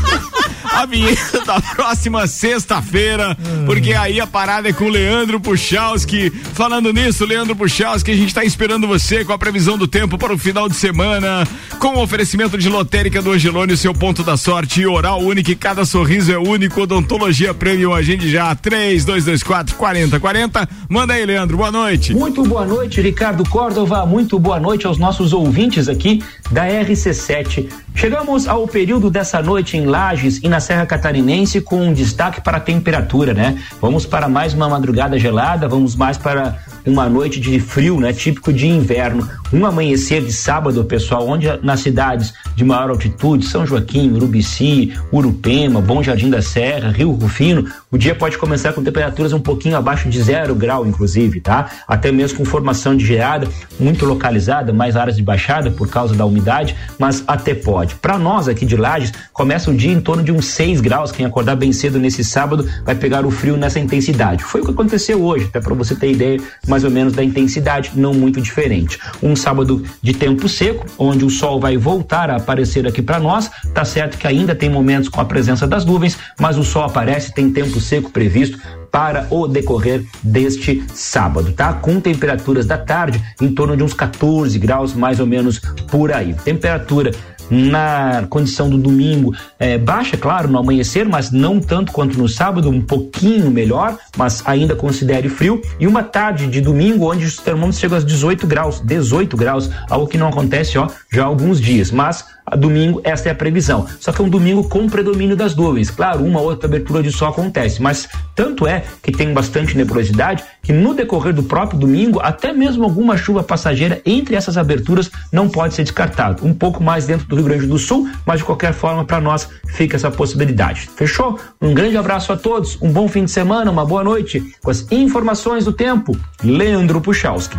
Vinheta da próxima sexta-feira, porque aí a parada é com o Leandro Puchalski. Falando nisso, Leandro Puchalski, a gente está esperando você com a previsão do tempo para o final de semana, com o oferecimento de lotérica do Angelone, seu ponto da sorte e oral único, cada sorriso é único, odontologia premium, agende já, 3224 4040. Manda aí, Leandro, boa noite. Muito boa noite, Ricardo Córdova. Muito boa noite aos nossos ouvintes aqui da RC7. Chegamos ao período dessa noite em Lages e na Serra Catarinense com um destaque para a temperatura, né? Vamos para mais uma madrugada gelada, vamos mais para uma noite de frio, né? Típico de inverno. Um amanhecer de sábado, pessoal, onde nas cidades de maior altitude, São Joaquim, Urubici, Urupema, Bom Jardim da Serra, Rio Rufino, o dia pode começar com temperaturas um pouquinho abaixo de zero grau, inclusive, tá? Até mesmo com formação de geada muito localizada, mais áreas de baixada por causa da umidade, mas até pode. Para nós aqui de Lages, começa o dia em torno de uns 6 graus. Quem acordar bem cedo nesse sábado vai pegar o frio nessa intensidade. Foi o que aconteceu hoje, até para você ter ideia mais ou menos da intensidade, não muito diferente. Um sábado de tempo seco, onde o sol vai voltar a aparecer aqui para nós. Tá certo que ainda tem momentos com a presença das nuvens, mas o sol aparece, tem tempo seco previsto para o decorrer deste sábado, tá? Com temperaturas da tarde em torno de uns 14 graus, mais ou menos por aí. Temperatura na condição do domingo é, baixa, claro, no amanhecer, mas não tanto quanto no sábado, um pouquinho melhor, mas ainda considere frio. E uma tarde de domingo onde os termômetros chegam aos 18 graus, 18 graus, algo que não acontece ó, já há alguns dias. Mas domingo, esta é a previsão. Só que é um domingo com predomínio das nuvens. Claro, uma ou outra abertura de sol acontece, mas tanto é que tem bastante nebulosidade que no decorrer do próprio domingo, até mesmo alguma chuva passageira entre essas aberturas não pode ser descartado. Um pouco mais dentro do Rio Grande do Sul, mas de qualquer forma, para nós fica essa possibilidade. Fechou? Um grande abraço a todos, um bom fim de semana, uma boa noite. Com as informações do tempo, Leandro Puchalski.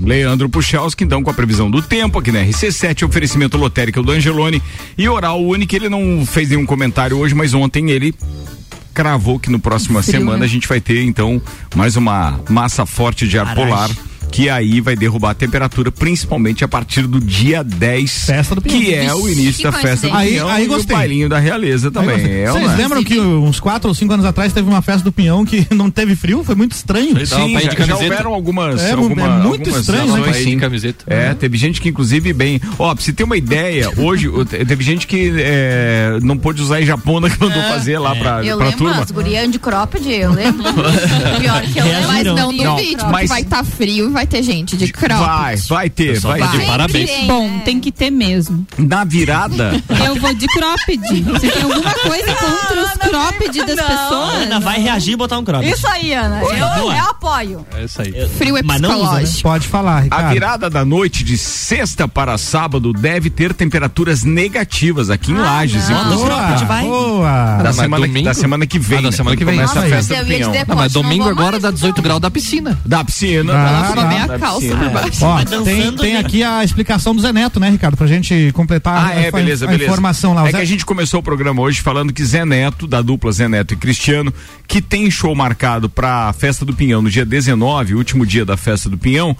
Leandro Puchalski, então, com a previsão do tempo aqui na RC7, oferecimento lotérico do Angelone e oral único. Ele não fez nenhum comentário hoje, mas ontem ele cravou que no próxima Frio, semana né? a gente vai ter, então, mais uma massa forte de ar polar. Que aí vai derrubar a temperatura, principalmente a partir do dia 10, Festa do Pinhão. que é o início Que da festa do coincidência. Pinhão Aí- aí e o gostei. bailinho da realeza também. É, Vocês uma- lembram que uns quatro ou cinco anos atrás teve uma festa do Pinhão que não teve frio? Foi muito estranho. Sim, de já, já houveram algumas. É, alguma- é muito algumas estranho, né? sim. camiseta. É, teve gente que inclusive bem. Ó, pra você ter uma ideia, hoje teve gente que é, não pôde usar em japona que mandou fazer lá pra, Eu pra lembro, turma. as gurias de cropped, eu lembro. Pior que eu lembro. Mas não porque mas- vai estar frio e vai ter gente de cropped. Vai, vai ter, vai tá de ter. parabéns. Sempre Bom, tem que ter mesmo. Na virada, Eu vou de cropped. Você tem alguma coisa contra os cropped das pessoas? Ana vai reagir e botar um crop. Isso aí, Ana. Eu, boa. eu apoio. É isso aí. Frio é Mas não usa, né? psicológico. Pode falar, a Ricardo. virada da noite de sexta para sábado deve ter temperaturas negativas aqui em Lages. não. cropped, vai. boa. Da mas semana, domingo? da semana que vem. Ah, da né, semana quando que vem. Começa a Nossa, festa eu do pinhão. Não, mas Poxa, não domingo agora dá 18 graus da piscina. Da piscina. Ah, da piscina, bem a da calça piscina. por baixo. Ó, Vai tem, dançando, tem aqui a explicação do Zé Neto, né, Ricardo? Pra gente completar Ah, a, é, beleza, a beleza. informação lá. É Zé- que a gente começou o programa hoje falando que Zé Neto, da dupla Zé Neto e Cristiano, que tem show marcado pra Festa do Pinhão no dia 19, último dia da Festa do Pinhão,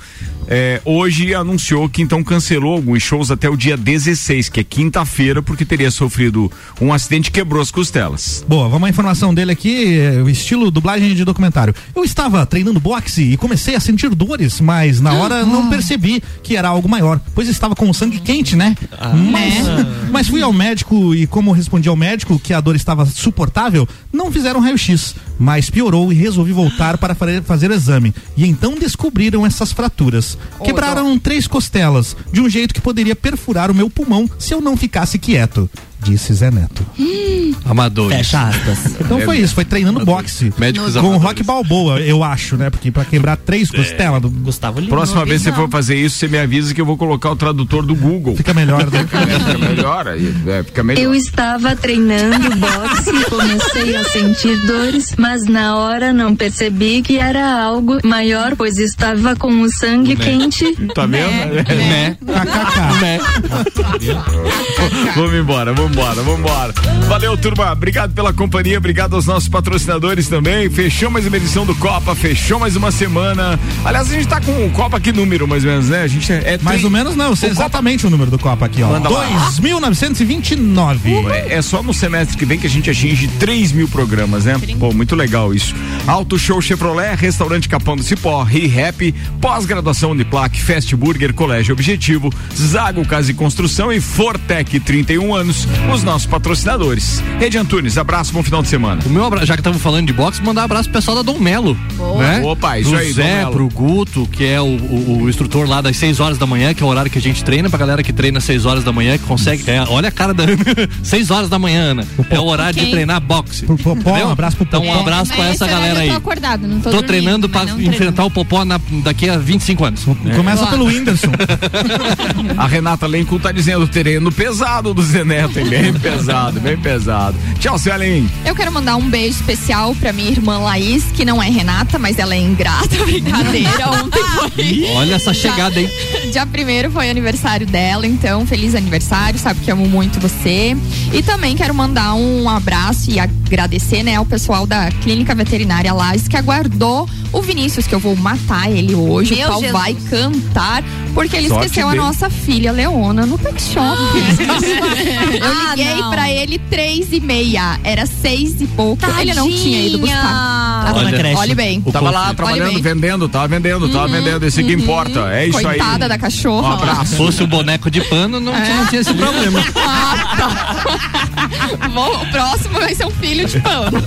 é, hoje anunciou que então cancelou alguns shows até o dia 16, que é quinta-feira, porque teria sofrido um acidente e quebrou as costelas. Boa, vamos à informação dele aqui, é, o estilo dublagem de documentário. Eu estava treinando boxe e comecei a sentir dores, mas na hora não percebi que era algo maior, pois estava com o sangue quente, né? mas, mas fui ao médico e como respondi ao médico que a dor estava suportável, não fizeram raio-x, mas piorou e resolvi voltar para fazer o exame. E então descobriram essas fraturas. Quebraram três costelas, de um jeito que poderia perfurar o meu pulmão se eu não ficasse quieto, disse Zé Neto. Amadores. Fecha aspas. Então foi isso, foi treinando boxe. Médicos com amadores. Rock Balboa, eu acho, né? Porque pra quebrar três costelas do- Gustavo Lima. Próxima vez que você for fazer isso, você me avisa que eu vou colocar o tradutor do Google. fica melhor, né? Fica melhor, aí, é, fica melhor. Eu estava treinando boxe e comecei a sentir dores, mas na hora não percebi que era algo maior, pois estava com o sangue quente. Tá vendo? Né? Né? vamos embora, vamos embora, vamos embora. Valeu, turma. Obrigado pela companhia, obrigado aos nossos patrocinadores também. Fechou mais uma edição do Copa, fechou mais uma semana. Aliás, a gente tá com o Copa que número, mais ou menos, né? A gente é. é Mais tri- ou menos não, eu sei O Copa- exatamente o número do Copa aqui, ó. Manda lá. 2.929. É, é só no semestre que vem que a gente atinge 3 mil programas, né? Pô, muito legal isso. Auto Show Chevrolet, Restaurante Capão do Cipó, ReHap, pós-graduação Uniplac, Fast Burger, Colégio Objetivo, Zago Casa e Construção e Fortec 31 anos, os nossos patrocinadores. Rede Antunes, abraço, bom final de semana. O meu abra... já que estamos falando de boxe, mandar um abraço pro pessoal da Dom Melo. Né? Opa, isso Pro aí, Dom Zé, Melo. pro Guto, que é o, o- o instrutor lá das 6 horas da manhã, que é o horário que a gente treina, pra galera que treina às 6 horas da manhã, que consegue. é, olha a cara da Ana. 6 horas da manhã, Ana. É o horário de treinar boxe. Pro Popó, Entendeu? um abraço pro Então, Popó. um abraço pra Mas essa galera aí. Eu tô acordado, não tô, Tô dormindo, treinando pra enfrentar treino. o Popó na- daqui a 25 anos. Começa Boa. pelo Whindersson. A Renata Lenco tá dizendo terreno pesado do Zeneto, hein? Bem pesado, bem pesado. Tchau, Celim. Eu quero mandar um beijo especial pra minha irmã Laís, que não é Renata, mas ela é ingrata, brincadeira. Ontem foi. Olha essa chegada, hein? Dia primeiro foi aniversário dela, então feliz aniversário, sabe que amo muito você. E também quero mandar um abraço e agradecer, né, ao pessoal da Clínica Veterinária Lages que aguardou o Vinícius, que eu vou matar ele hoje. Meu o pau Jesus. vai cantar, porque ele Sorte esqueceu a dele. nossa filha Leona no pet shop. eu Ah, liguei não. pra ele três e meia, era seis e pouco. Ele não tinha ido buscar. Tava na Olha. Olhe bem. O Tava lá trabalhando, Olha vendendo, tava vendendo, tava vendendo. Esse que importa. É isso aí. Coitada da cachorra. Um abraço. Se fosse o boneco de pano, não, É. tinha- não tinha esse problema. Ah, tá. Vou- o próximo vai ser um filho de pano.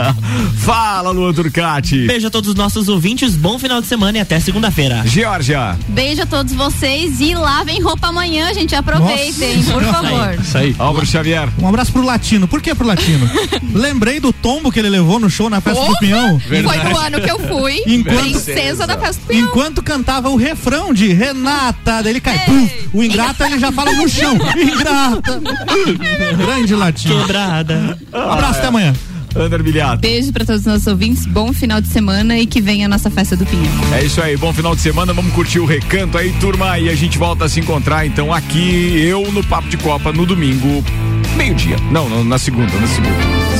Fala, Luan Turcati. Beijo a todos os nossos ouvintes, bom final de semana e até segunda-feira. Georgia. Beijo a todos vocês e lavem roupa amanhã, gente. Aproveitem, Nossa por favor. Isso aí. Álvaro Xavier. Um abraço pro Latino. Por que pro Latino? Lembrei do tombo que ele levou no show na festa do Porra! Pinhão. Foi no ano que eu fui Enquanto- princesa da festa do Pinhão. Enquanto cantava o refrão de Renata, daí ele cai. pum, o ingrato ele já fala no chão. Ingrata. Grande latino. Quebrada. Abraço até amanhã. Ander Bilhato. Beijo pra todos os nossos ouvintes, bom final de semana e que venha a nossa festa do Pinhão. É isso aí, bom final de semana, vamos curtir o recanto aí, turma, e a gente volta a se encontrar então aqui, eu no Papo de Copa no domingo, meio-dia. Não, não, na segunda, na segunda.